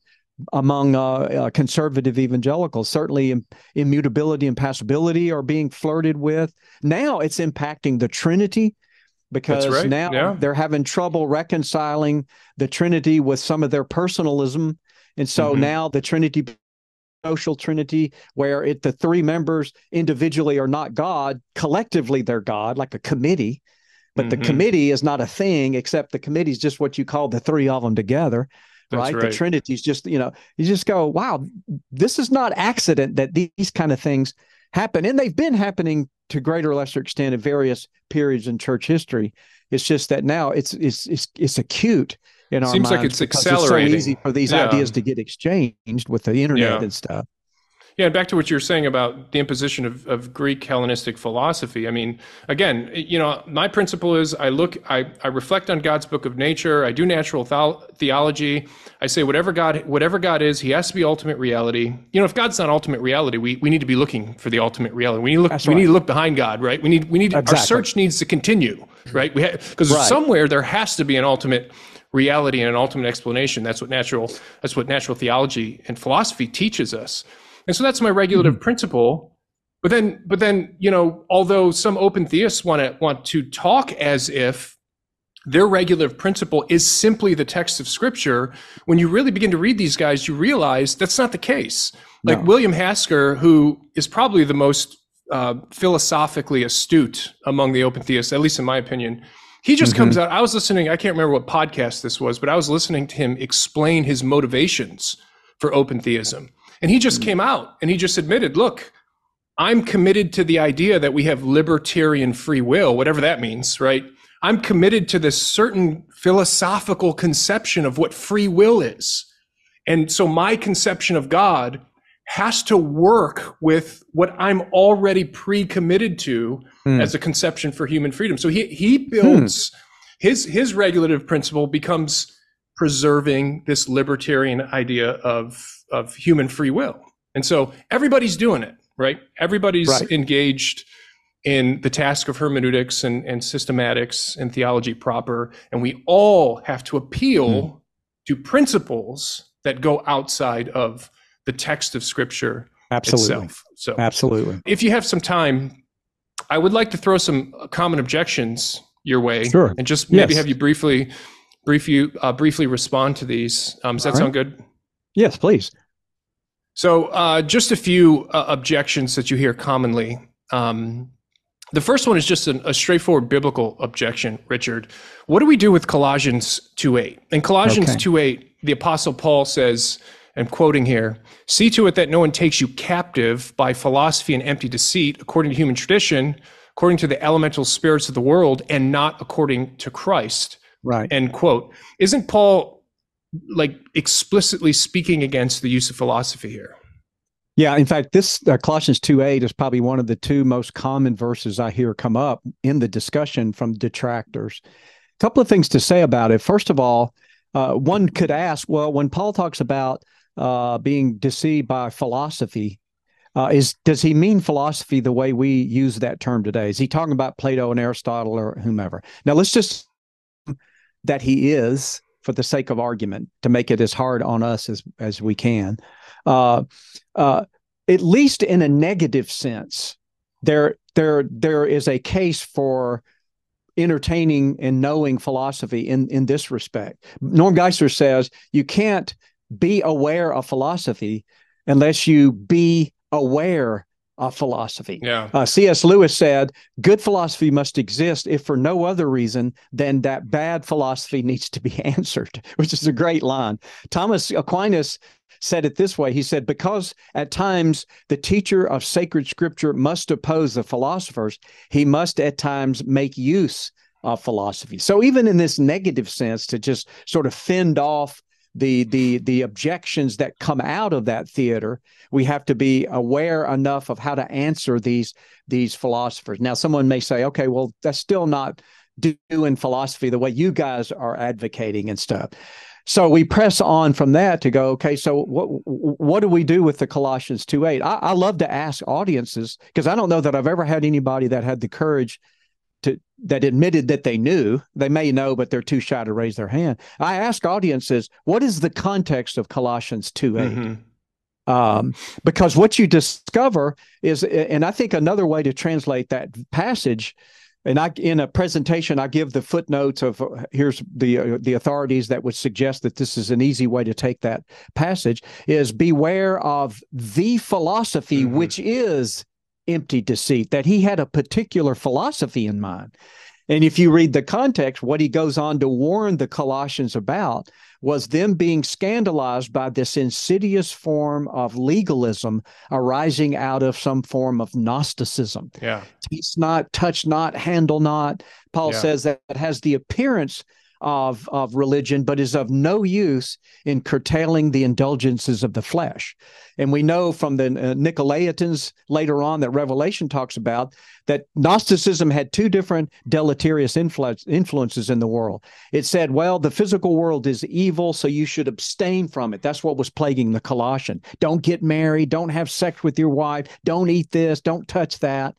B: among uh, uh, conservative evangelicals. Certainly, Im- immutability and passibility are being flirted with. Now it's impacting the Trinity because right. now yeah. they're having trouble reconciling the Trinity with some of their personalism. And so mm-hmm. now the Trinity social trinity where it the three members individually are not god collectively they're god like a committee but mm-hmm. the committee is not a thing except the committee is just what you call the three of them together right? right? The Trinity's just, you know, you just go, wow, this is not accident that these kind of things happen. And they've been happening to greater or lesser extent at various periods in church history. It's just that now it's it's it's, it's acute in our
A: Seems
B: minds
A: like it's accelerating.
B: It's so easy for these yeah. ideas to get exchanged with the internet yeah. and stuff.
A: Yeah, and back to what you're saying about the imposition of, of Greek Hellenistic philosophy. I mean, again, you know, my principle is I look, I, I reflect on God's book of nature. I do natural theology. I say whatever God, whatever God is, He has to be ultimate reality. You know, if God's not ultimate reality, we, we need to be looking for the ultimate reality. We need to look. That's we right. need to look behind God, right? We need we need exactly. our search needs to continue, right? We because right. somewhere there has to be an ultimate reality and an ultimate explanation. That's what natural that's what natural theology and philosophy teaches us. And so that's my regulative mm-hmm. principle. But then, but then, you know, although some open theists want to want to talk as if their regulative principle is simply the text of scripture. When you really begin to read these guys, you realize that's not the case. Like. William Hasker, who is probably the most uh, philosophically astute among the open theists, at least in my opinion, he just mm-hmm. comes out. I was listening, I can't remember what podcast this was, but I was listening to him explain his motivations for open theism. And he just came out and he just admitted, look, I'm committed to the idea that we have libertarian free will, whatever that means, right? I'm committed to this certain philosophical conception of what free will is. And so my conception of God has to work with what I'm already pre-committed to mm. as a conception for human freedom. So he he builds mm. his his regulative principle becomes preserving this libertarian idea of of human free will. And so everybody's doing it, right? Everybody's right. engaged in the task of hermeneutics and, and systematics and theology proper. And we all have to appeal mm. to principles that go outside of the text of scripture
B: absolutely
A: itself.
B: so absolutely
A: if you have some time i would like to throw some common objections your way
B: sure.
A: and just maybe yes. have you briefly brief you uh, briefly respond to these um, does that right. sound good
B: yes please
A: so uh, just a few uh, objections that you hear commonly um, the first one is just an, a straightforward biblical objection, Richard. What do we do with Colossians 2.8? In Colossians okay. 2.8, the Apostle Paul says, I'm quoting here See to it that no one takes you captive by philosophy and empty deceit, according to human tradition, according to the elemental spirits of the world, and not according to Christ.
B: Right.
A: End quote. Isn't Paul like explicitly speaking against the use of philosophy here?
B: Yeah, in fact, this uh, Colossians 2 8 is probably one of the two most common verses I hear come up in the discussion from detractors. A couple of things to say about it. First of all, uh, one could ask, well, when Paul talks about uh, being deceived by philosophy. Uh, is does he mean philosophy the way we use that term today? Is he talking about Plato and Aristotle or whomever? Now let's just that he is, for the sake of argument, to make it as hard on us as as we can. Uh, uh, at least in a negative sense, there there there is a case for entertaining and knowing philosophy in in this respect. Norm Geisler says you can't be aware of philosophy unless you be aware of philosophy.
A: Yeah.
B: Uh, C.S. Lewis said, "Good philosophy must exist if for no other reason than that bad philosophy needs to be answered," which is a great line. Thomas Aquinas said it this way. He said, "Because at times the teacher of sacred scripture must oppose the philosophers, he must at times make use of philosophy." So even in this negative sense, to just sort of fend off the the the objections that come out of that theater we have to be aware enough of how to answer these these philosophers. Now someone may say okay well that's still not doing philosophy the way you guys are advocating and stuff. So we press on from that to go okay so what what do we do with the colossians 2 8 I, I love to ask audiences because i don't know that i've ever had anybody that had the courage to that admitted that they knew. They may know, but they're too shy to raise their hand. I ask audiences, what is the context of Colossians 2 8? Mm-hmm. Um, because what you discover is, and I think another way to translate that passage, and I in a presentation I give the footnotes of uh, here's the uh, the authorities that would suggest that this is an easy way to take that passage is beware of the philosophy mm-hmm. which is empty deceit, that he had a particular philosophy in mind. And if you read the context, what he goes on to warn the Colossians about was them being scandalized by this insidious form of legalism arising out of some form of Gnosticism.
A: Yeah.
B: It's not, touch not, handle not. Paul yeah. says that it has the appearance of, of religion, but is of no use in curtailing the indulgences of the flesh. And we know from the uh, Nicolaitans later on that Revelation talks about that Gnosticism had two different deleterious influ- influences in the world. It said, well, the physical world is evil, so you should abstain from it. That's what was plaguing the Colossian. Don't get married, don't have sex with your wife, don't eat this, don't touch that.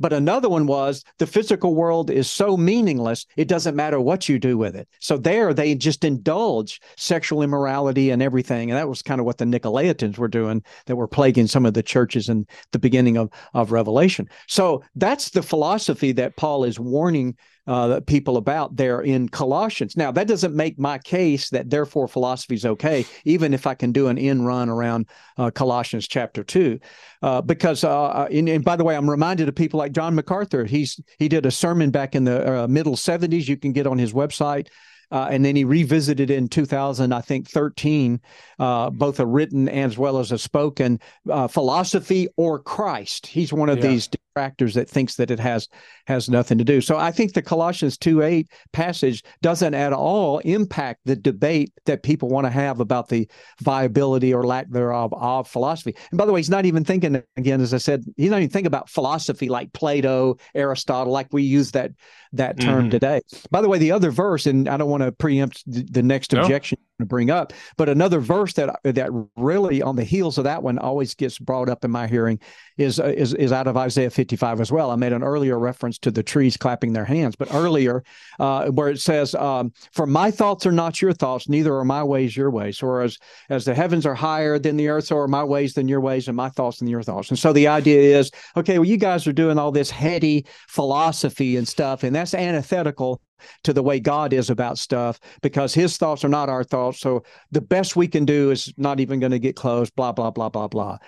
B: But another one was the physical world is so meaningless, it doesn't matter what you do with it. So there they just indulge sexual immorality and everything. And that was kind of what the Nicolaitans were doing that were plaguing some of the churches in the beginning of, of Revelation. So that's the philosophy that Paul is warning uh, people about there in Colossians. Now, that doesn't make my case that therefore philosophy is okay, even if I can do an in run around uh, Colossians chapter two, uh, because uh, uh, and, and, by the way, I'm reminded of people like John MacArthur. He's he did a sermon back in the uh, middle 70s. You can get on his website. Uh, and then he revisited in 2000, I think 13, uh, both a written as well as a spoken uh, philosophy or Christ. He's one of yeah. these detractors that thinks that it has has nothing to do. So I think the Colossians 2:8 passage doesn't at all impact the debate that people want to have about the viability or lack thereof of philosophy. And by the way, he's not even thinking again, as I said, he's not even thinking about philosophy like Plato, Aristotle, like we use that that term mm-hmm. today. By the way, the other verse, and I don't want to preempt the, next no. objection to bring up, but another verse that that really on the heels of that one always gets brought up in my hearing is uh, is is out of Isaiah 55 as well. I made an earlier reference to the trees clapping their hands, but earlier uh, where it says, um, "For my thoughts are not your thoughts, neither are my ways your ways. For as as the heavens are higher than the earth, so are my ways than your ways, and my thoughts than your thoughts." And so the idea is, okay, well, you guys are doing all this heady philosophy and stuff, and that's antithetical to the way God is about stuff because his thoughts are not our thoughts. So the best we can do is not even going to get close, blah, blah, blah, blah, blah.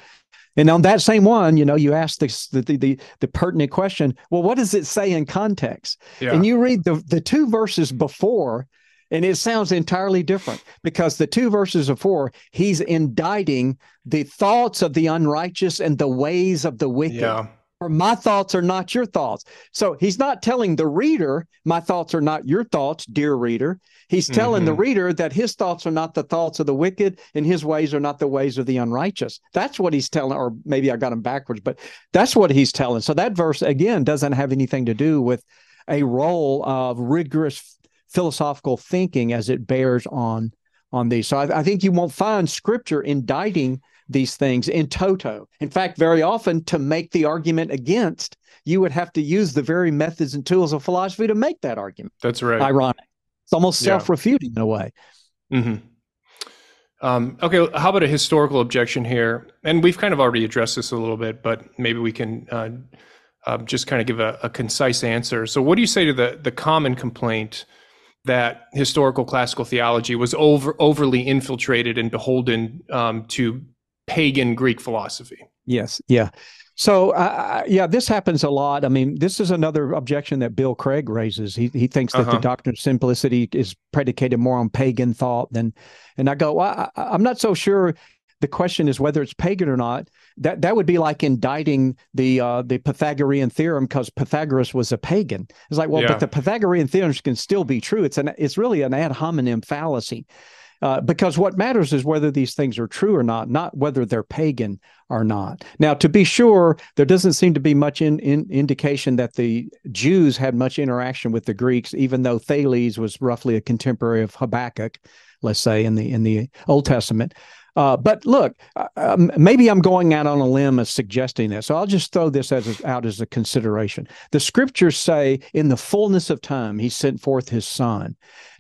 B: And on that same one, you know, you ask the, the the, the pertinent question. Well, what does it say in context? Yeah. And you read the the two verses before, and it sounds entirely different because the two verses before, he's indicting the thoughts of the unrighteous and the ways of the wicked. Yeah or my thoughts are not your thoughts. So he's not telling the reader, my thoughts are not your thoughts, dear reader. He's telling mm-hmm. the reader that his thoughts are not the thoughts of the wicked and his ways are not the ways of the unrighteous. That's what he's telling, or maybe I got him backwards, but that's what he's telling. So that verse, again, doesn't have anything to do with a role of rigorous philosophical thinking as it bears on on these. So I, I think you won't find scripture indicting these things in toto. In fact, very often to make the argument against, you would have to use the very methods and tools of philosophy to make that argument.
A: That's right.
B: Ironic. It's almost self refuting in a way.
A: Mm-hmm. Um, okay, how about a historical objection here? And we've kind of already addressed this a little bit, but maybe we can uh, uh, just kind of give a, a, concise answer. So, what do you say to the the common complaint that historical classical theology was over overly infiltrated and beholden um, to pagan Greek philosophy.
B: Yes. Yeah. So, uh, yeah, this happens a lot. I mean, this is another objection that Bill Craig raises. He he thinks that uh-huh. the doctrine of simplicity is predicated more on pagan thought than, and I go, well, I, am not so sure. The question is whether it's pagan or not. That that would be like indicting the uh, the Pythagorean theorem because Pythagoras was a pagan. It's like, well, yeah. but the Pythagorean theorems can still be true. It's an it's really an ad hominem fallacy. Uh, because what matters is whether these things are true or not, not whether they're pagan or not. Now, to be sure, there doesn't seem to be much in, in indication that the Jews had much interaction with the Greeks, even though Thales was roughly a contemporary of Habakkuk, let's say in the in the Old Testament. Uh, but look, uh, um, maybe I'm going out on a limb as suggesting this. So I'll just throw this as a, out as a consideration. The scriptures say, in the fullness of time, he sent forth his son.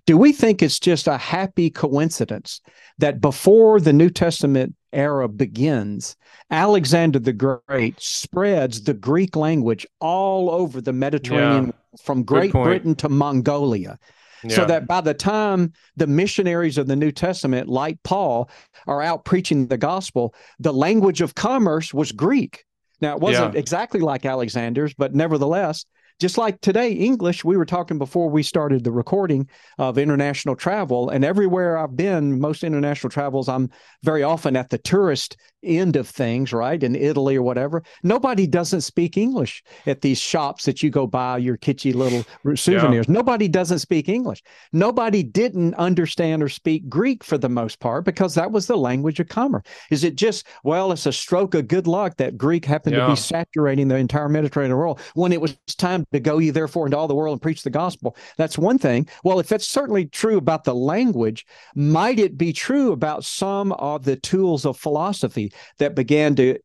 B: Do we think it's just a happy coincidence that before the New Testament era begins, Alexander the Great spreads the Greek language all over the Mediterranean yeah. from Great Britain to Mongolia? Yeah. So that by the time the missionaries of the New Testament, like Paul, are out preaching the gospel, the language of commerce was Greek. Now, it wasn't yeah. exactly like Alexander's, but nevertheless, just like today, English, we were talking before we started the recording of international travel. And everywhere I've been, most international travels, I'm very often at the tourist end of things, right? In Italy or whatever. Nobody doesn't speak English at these shops that you go buy your kitschy little souvenirs. Yeah. Nobody doesn't speak English. Nobody didn't understand or speak Greek for the most part because that was the language of commerce. Is it just, well, it's a stroke of good luck that Greek happened yeah. to be saturating the entire Mediterranean world when it was time to go ye therefore into all the world and preach the gospel? That's one thing. Well, if that's certainly true about the language, might it be true about some of the tools of philosophy that began to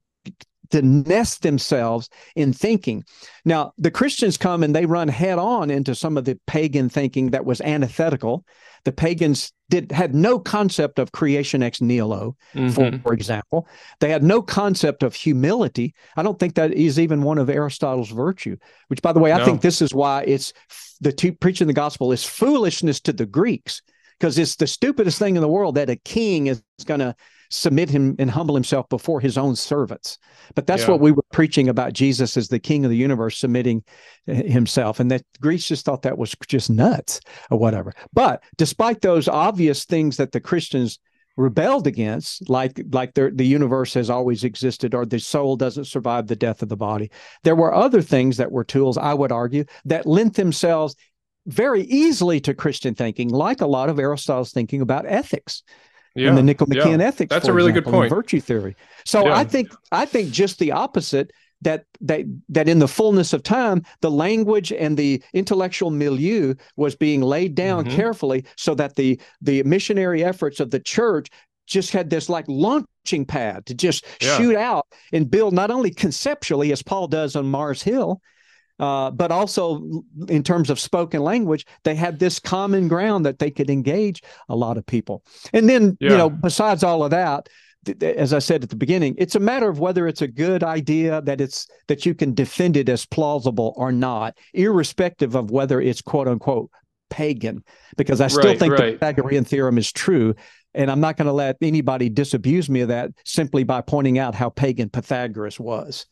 B: to nest themselves in thinking. Now, the Christians come and they run head on into some of the pagan thinking that was antithetical. The pagans did had no concept of creation ex nihilo, mm-hmm. for, for example. They had no concept of humility. I don't think that is even one of Aristotle's virtue. Which, by the way, I no. think this is why it's the two, preaching the gospel is foolishness to the Greeks because it's the stupidest thing in the world that a king is going to submit him and humble himself before his own servants. But that's yeah. what we were preaching about Jesus as the king of the universe submitting uh, himself. And that Greeks just thought that was just nuts or whatever. But despite those obvious things that the Christians rebelled against, like like the the universe has always existed, or the soul doesn't survive the death of the body. There were other things that were tools, I would argue, that lent themselves very easily to Christian thinking, like a lot of Aristotle's thinking about ethics. Yeah, and the Nicomachean
A: yeah.
B: ethics.
A: That's a really
B: example,
A: good point.
B: Virtue theory. So yeah. I think I think just the opposite that that that in the fullness of time the language and the intellectual milieu was being laid down mm-hmm. carefully so that the the missionary efforts of the church just had this like launching pad to just yeah. shoot out and build not only conceptually as Paul does on Mars Hill uh, but also in terms of spoken language, they had this common ground that they could engage a lot of people. And then, yeah. you know, besides all of that, as I said at the beginning, it's a matter of whether it's a good idea that it's that you can defend it as plausible or not, irrespective of whether it's quote unquote pagan. Because I still right, think right. the Pythagorean theorem is true. And I'm not going to let anybody disabuse me of that simply by pointing out how pagan Pythagoras was.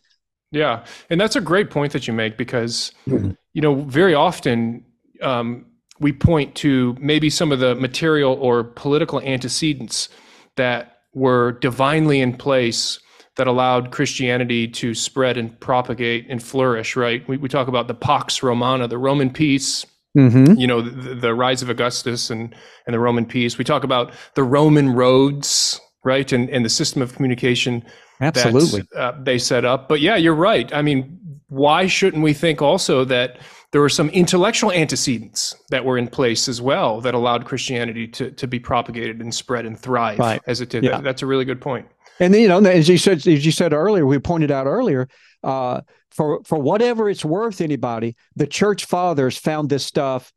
A: Yeah, and that's a great point that you make because mm-hmm. you know very often um, we point to maybe some of the material or political antecedents that were divinely in place that allowed Christianity to spread and propagate and flourish. Right? We, we talk about the Pax Romana, the Roman peace. Mm-hmm. You know the, the rise of Augustus and and the Roman peace. We talk about the Roman roads, right, and and the system of communication
B: Absolutely.
A: Uh, they set up. But yeah, you're right. I mean, why shouldn't we think also that there were some intellectual antecedents that were in place as well that allowed Christianity to, to be propagated and spread and thrive right. as it did? Yeah. That, that's a really good point.
B: And then, you know, as you said, as you said earlier, we pointed out earlier, uh, for for whatever it's worth, anybody, the church fathers found this stuff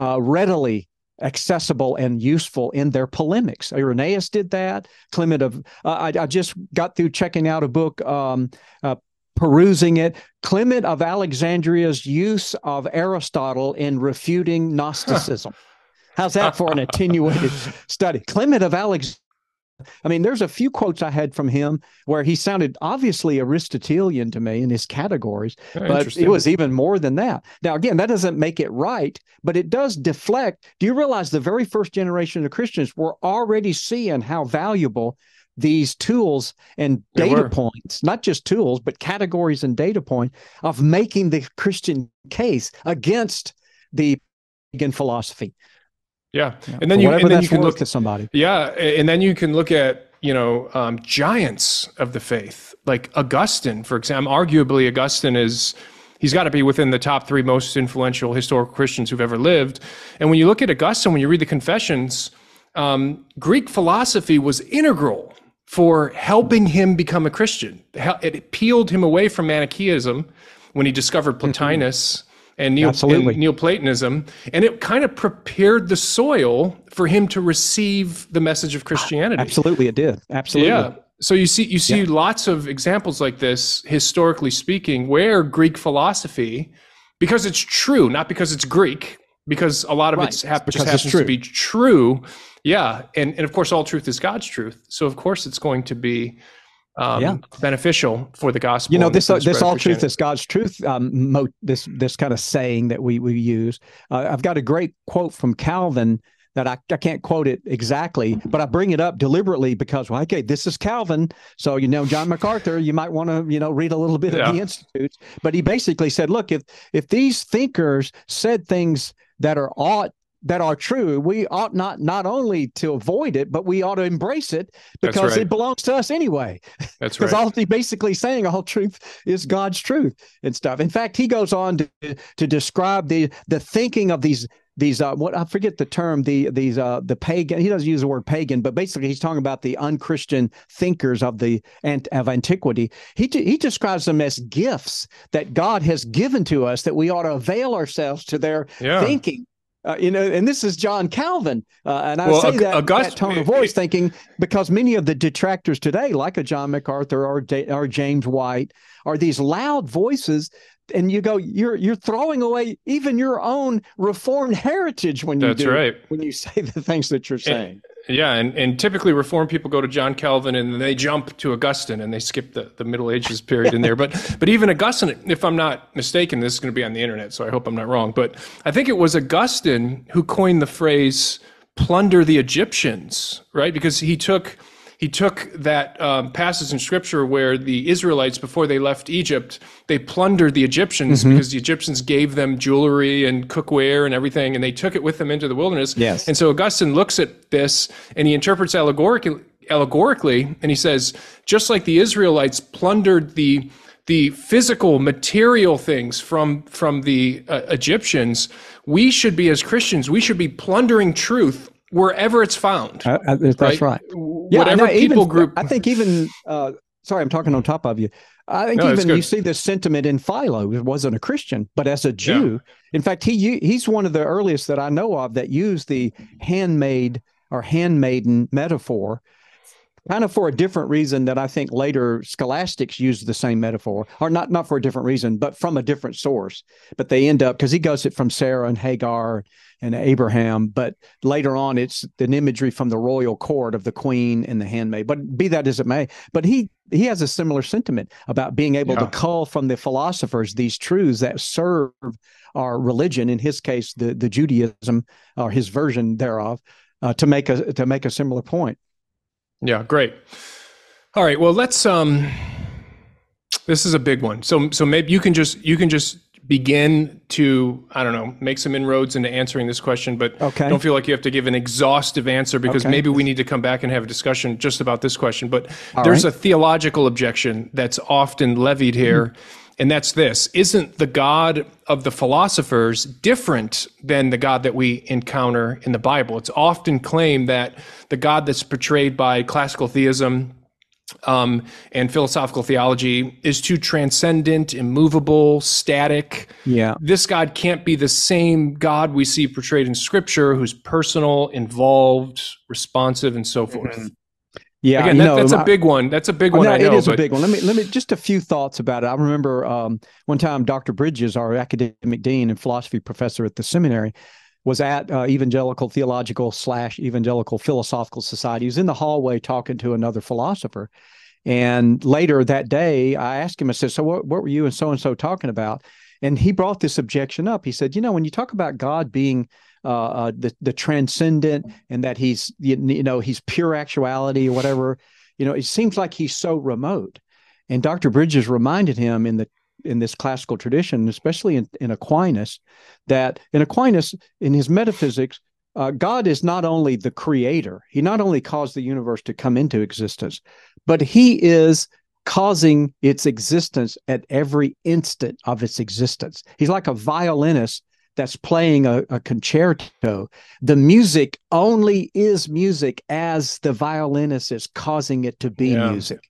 B: uh, readily accessible and useful in their polemics. Irenaeus did that. Clement of uh, I, I, just got through checking out a book, um, uh, perusing it. Clement of Alexandria's use of Aristotle in refuting Gnosticism. How's that for an attenuated study? Clement of Alexandria I mean, there's a few quotes I had from him where he sounded obviously Aristotelian to me in his categories, Very but it was even more than that. Now, again, that doesn't make it right, but it does deflect. Do you realize the very first generation of Christians were already seeing how valuable these tools and data points, not just tools, but categories and data points of making the Christian case against the pagan philosophy.
A: Yeah, yeah. and then you and then you can look
B: at somebody.
A: Yeah, and then you can look at you know um, giants of the faith like Augustine, for example. Arguably, Augustine is he's got to be within the top three most influential historical Christians who've ever lived. And when you look at Augustine, when you read the Confessions, um, Greek philosophy was integral for helping him become a Christian. It peeled him away from Manichaeism when he discovered mm-hmm. Plotinus. Mm-hmm and, Neo, and Neoplatonism, and it kind of prepared the soil for him to receive the message of Christianity.
B: Absolutely, it did. Absolutely.
A: Yeah. So you see, you see yeah. lots of examples like this, historically speaking, where Greek philosophy, because it's true, not because it's Greek, because a lot of right. it ha- just happens to be true. Yeah, and and of course, all truth is God's truth. So of course, it's going to be um, yeah. beneficial for the gospel.
B: You know, this uh, this all truth is God's truth. Um, mo- this this kind of saying that we we use. Uh, I've got a great quote from Calvin that I, I can't quote it exactly, but I bring it up deliberately because, well, okay, this is Calvin. So, you know, John MacArthur, you might want to, you know, read a little bit yeah. of the Institutes. But he basically said, look, if if these thinkers said things that are ought that are true, we ought not not only to avoid it, but we ought to embrace it because right. it belongs to us anyway.
A: That's
B: right. Because
A: all
B: he basically saying all truth is God's truth and stuff. In fact, he goes on to to describe the the thinking of these these uh, what I forget the term the these uh the pagan he doesn't use the word pagan but basically he's talking about the unchristian thinkers of the and of antiquity he he describes them as gifts that God has given to us that we ought to avail ourselves to their yeah. thinking uh, you know, and this is John Calvin, uh, and I well, say that, August- that tone of voice, thinking because many of the detractors today, like a John MacArthur or, or James White, are these loud voices and you go you're you're throwing away even your own reformed heritage when you
A: That's
B: do,
A: right.
B: when you say the things that you're saying.
A: Yeah, and, and typically reformed people go to John Calvin and then they jump to Augustine and they skip the, the Middle Ages period in there. But but even Augustine, if I'm not mistaken, this is going to be on the internet, so I hope I'm not wrong. But I think it was Augustine who coined the phrase "plunder the Egyptians," right? Because he took he took that um, passage in scripture where the Israelites, before they left Egypt, they plundered the Egyptians mm-hmm. because the Egyptians gave them jewelry and cookware and everything, and they took it with them into the wilderness.
B: Yes.
A: And so Augustine looks at this and he interprets allegorically, allegorically, and he says, just like the Israelites plundered the the physical material things from from the uh, Egyptians, we should be as Christians, we should be plundering truth wherever it's found.
B: Uh, uh that's right. right.
A: Yeah, Whatever people
B: even,
A: group.
B: I think even. Uh, sorry, I'm talking on top of you. I think no, even you see this sentiment in Philo. He wasn't a Christian, but as a Jew, yeah. in fact, he he's one of the earliest that I know of that used the handmaid or handmaiden metaphor kind of for a different reason that I think later scholastics used the same metaphor, or not not for a different reason, but from a different source. But they end up because he goes it from Sarah and Hagar and Abraham, but later on it's an imagery from the royal court of the queen and the handmaid. But be that as it may, but he he has a similar sentiment about being able yeah. to cull from the philosophers these truths that serve our religion. In his case, the the Judaism or his version thereof, uh, to make a to make a similar point.
A: Yeah, great. All right, well let's um this is a big one. So so maybe you can just you can just begin to I don't know make some inroads into answering this question, but
B: okay.
A: don't feel like you have to give an exhaustive answer because okay. maybe we need to come back and have a discussion just about this question. But All there's right. a theological objection that's often levied here. Mm-hmm and that's this Isn't the God of the philosophers different than the God that we encounter in the Bible? It's often claimed that the God that's portrayed by classical theism um, and philosophical theology is too transcendent, immovable, static.
B: Yeah.
A: This God can't be the same God we see portrayed in Scripture, who's personal, involved, responsive, and so forth. Mm-hmm.
B: Yeah,
A: Again, that, know, that's a big one. That's a big one.
B: No,
A: I know,
B: it is but... a big one. Let me let me just a few thoughts about it. I remember um, one time Dr. Bridges, our academic dean and philosophy professor at the seminary, was at uh, Evangelical Theological slash Evangelical Philosophical Society. He was in the hallway talking to another philosopher, and later that day, I asked him. I said, "So what, what were you and so and so talking about?" And he brought this objection up. He said, "You know, when you talk about God being uh, uh, the the transcendent and that he's you, you know he's pure actuality or whatever. You know, it seems like he's so remote. And Dr. Bridges reminded him in the in this classical tradition, especially in, in Aquinas, that in Aquinas, in his metaphysics, uh, God is not only the creator, he not only caused the universe to come into existence, but he is causing its existence at every instant of its existence. He's like a violinist that's playing a, a, concerto. The music only is music as the violinist is causing it to be yeah. music.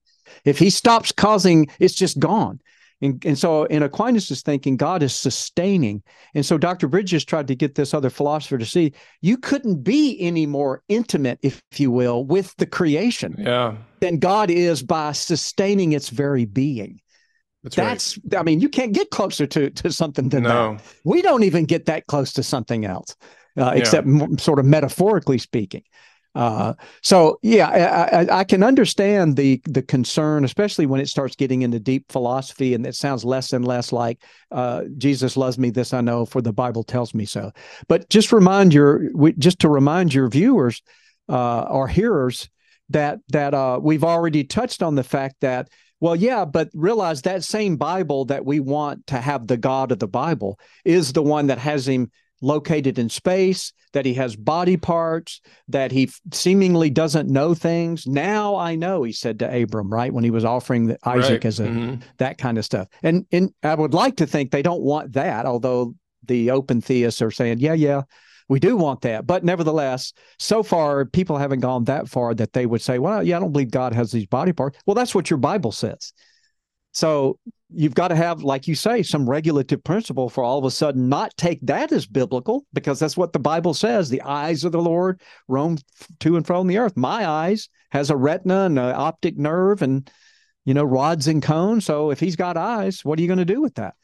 B: If he stops causing, it's just gone. And, and so in Aquinas is thinking God is sustaining. And so Dr. Bridges tried to get this other philosopher to see you couldn't be any more intimate, if you will, with the creation
A: yeah.
B: than God is by sustaining its very being. That's, That's right. I mean, you can't get closer to to something than no. that. We don't even get that close to something else, uh, yeah. except m- sort of metaphorically speaking. Uh, so yeah, I, I, I, can understand the the concern, especially when it starts getting into deep philosophy, and it sounds less and less like uh, Jesus loves me. This I know, for the Bible tells me so. But just remind your, just to remind your viewers uh, or hearers that that uh, we've already touched on the fact that well, yeah, but realize that same Bible that we want to have the God of the Bible is the one that has him located in space, that he has body parts, that he seemingly doesn't know things. Now I know, he said to Abram, right when he was offering the, Isaac right. as a mm-hmm. that kind of stuff. And and I would like to think they don't want that, although the open theists are saying, yeah, yeah, we do want that. But nevertheless, so far, people haven't gone that far that they would say, well, yeah, I don't believe God has these body parts. Well, that's what your Bible says. So you've got to have, like you say, some regulative principle for all of a sudden not take that as biblical because that's what the Bible says. The eyes of the Lord roam to and fro from the earth. My eyes has a retina and an optic nerve and, you know, rods and cones. So if he's got eyes, what are you going to do with that?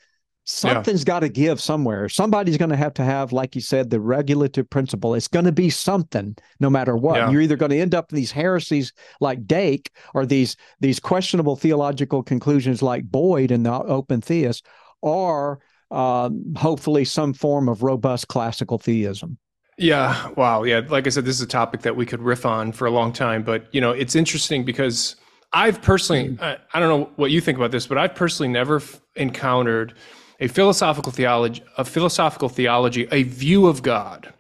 B: Something's yeah. got to give somewhere. Somebody's going to have to have, like you said, the regulative principle. It's going to be something, no matter what. Yeah. You're either going to end up in these heresies like Dake, or these these questionable theological conclusions like Boyd and the open theist, or um, hopefully some form of robust classical theism.
A: Yeah. Wow. Yeah. Like I said, this is a topic that we could riff on for a long time, but you know, it's interesting because I've personally, mm-hmm. I, I don't know what you think about this, but I've personally never f- encountered a philosophical theology, a philosophical theology, a view of God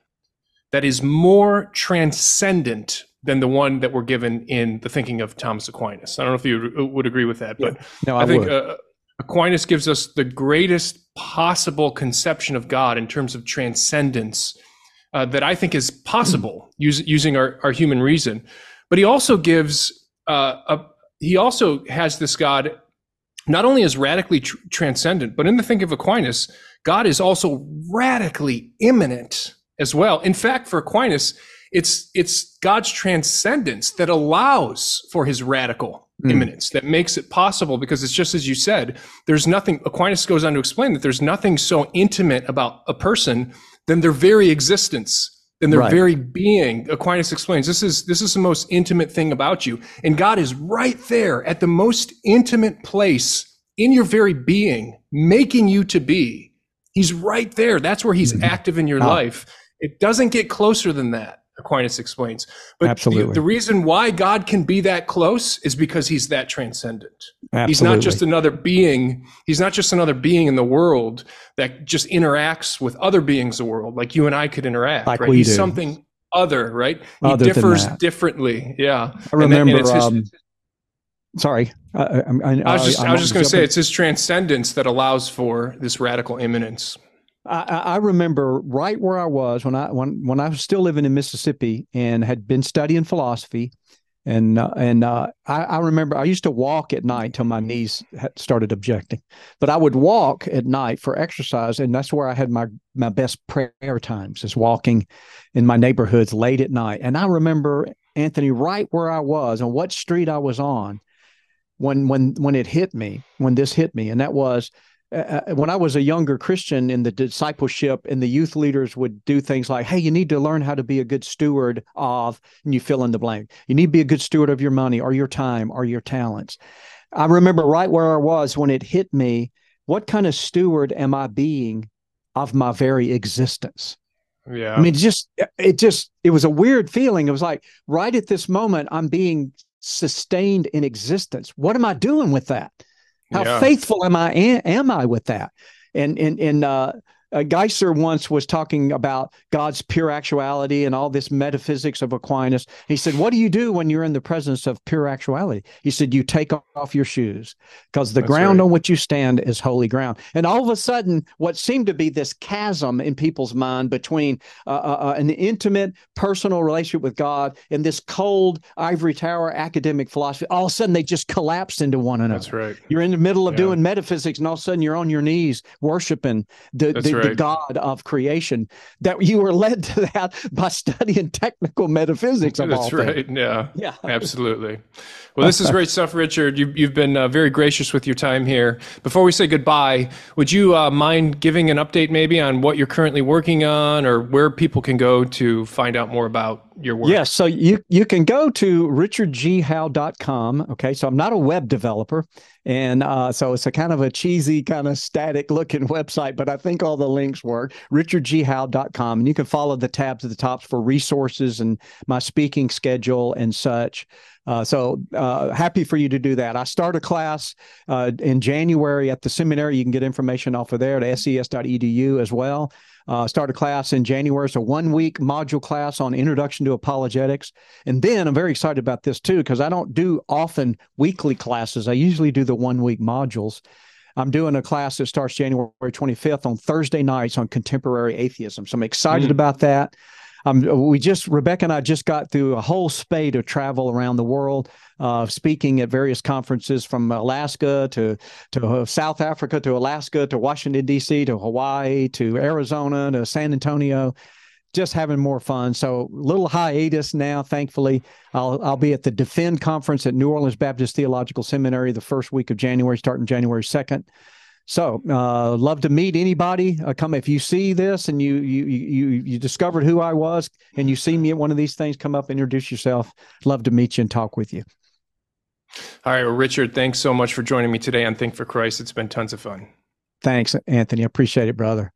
A: that is more transcendent than the one that we're given in the thinking of Thomas Aquinas. I don't know if you would agree with that, but yeah. no, I, I, think uh, Aquinas gives us the greatest possible conception of God in terms of transcendence uh, that I think is possible use, using our, our human reason. But he also gives uh, a, he also has this God not only is radically tr- transcendent, but in the think of Aquinas, God is also radically immanent as well. In fact, for Aquinas, it's it's God's transcendence that allows for his radical mm. immanence that makes it possible because it's just as you said there's nothing Aquinas goes on to explain that there's nothing so intimate about a person than their very existence than their right. very being. Aquinas explains this is this is the most intimate thing about you. And God is right there at the most intimate place in your very being, making you to be. He's right there. That's where he's mm-hmm. active in your oh. life. It doesn't get closer than that. Aquinas explains. But Absolutely. The, the, reason why God can be that close is because he's that transcendent. Absolutely. He's not just another being. He's not just another being in the world that just interacts with other beings in the world, like you and I could interact. Like right? we he's do. something other, right? Other he differs differently. Yeah.
B: I remember. His, um, sorry. I, I,
A: I, I was just, I was just going to say it's his transcendence that allows for this radical immanence.
B: I, I, remember right where I was when I when when I was still living in Mississippi and had been studying philosophy, and uh, and uh, I, I, remember I used to walk at night till my knees started objecting, but I would walk at night for exercise, and that's where I had my my best prayer times is walking in my neighborhoods late at night. And I remember Anthony right where I was and what street I was on when when when it hit me when this hit me, and that was uh, when I was a younger Christian in the discipleship, and the youth leaders would do things like, "Hey, you need to learn how to be a good steward of," and you fill in the blank. You need to be a good steward of your money, or your time, or your talents. I remember right where I was when it hit me. What kind of steward am I being of my very existence?
A: Yeah.
B: I mean, just, it just, it was a weird feeling. It was like right at this moment, I'm being sustained in existence. What am I doing with that? How yeah. faithful am I am I with that? And and and uh, uh, Geisler once was talking about God's pure actuality and all this metaphysics of Aquinas. He said, What do you do when you're in the presence of pure actuality? He said, You take off your shoes because the That's ground right. on which you stand is holy ground. And all of a sudden, what seemed to be this chasm in people's mind between uh, uh, uh an intimate personal relationship with God and this cold ivory tower academic philosophy, all of a sudden they just collapsed into one another.
A: That's right.
B: You're in the middle of yeah. doing metaphysics, and all of a sudden you're on your knees worshiping the, the, right. the God of creation. That you were led to that by studying technical metaphysics. Of
A: That's right. Things. Yeah. Yeah. Absolutely. Well, this is great stuff, Richard. You, have been uh, very gracious with your time here. Before we say goodbye, would you uh, mind giving an update maybe on what you're currently working on or where people can go to find out more about your work?
B: Yes. So you, you can go to richardghowe.com. Okay. So I'm not a web developer. And uh, so it's a kind of a cheesy, kind of static looking website, but I think all the links work. richardghowe.com. And you can follow the tabs at the top for resources and my speaking schedule and such. Uh, so uh, happy for you to do that. I start a class uh, in January at the seminary. You can get information off of there at ses.edu as well. Uh, start a class in January. It's a one week module class on introduction to apologetics. And then I'm very excited about this too, because I don't do often weekly classes. I usually do the one week modules. I'm doing a class that starts January 25th on Thursday nights on contemporary atheism. So I'm excited mm. about that. Um, we just Rebecca and I just got through a whole spate of travel around the world, uh, speaking at various conferences from Alaska to to uh, South Africa to Alaska to Washington D.C. to Hawaii to Arizona to San Antonio. Just having more fun. So little hiatus now. Thankfully, I'll I'll be at the Defend conference at New Orleans Baptist Theological Seminary the first week of January, starting January second. So, uh, love to meet anybody. Uh, come if you see this and you you you you discovered who I was, and you see me at one of these things. Come up, introduce yourself. Love to meet you and talk with you.
A: All right, well, Richard, thanks so much for joining me today on Think for Christ. It's been tons of fun.
B: Thanks, Anthony. I appreciate it, brother.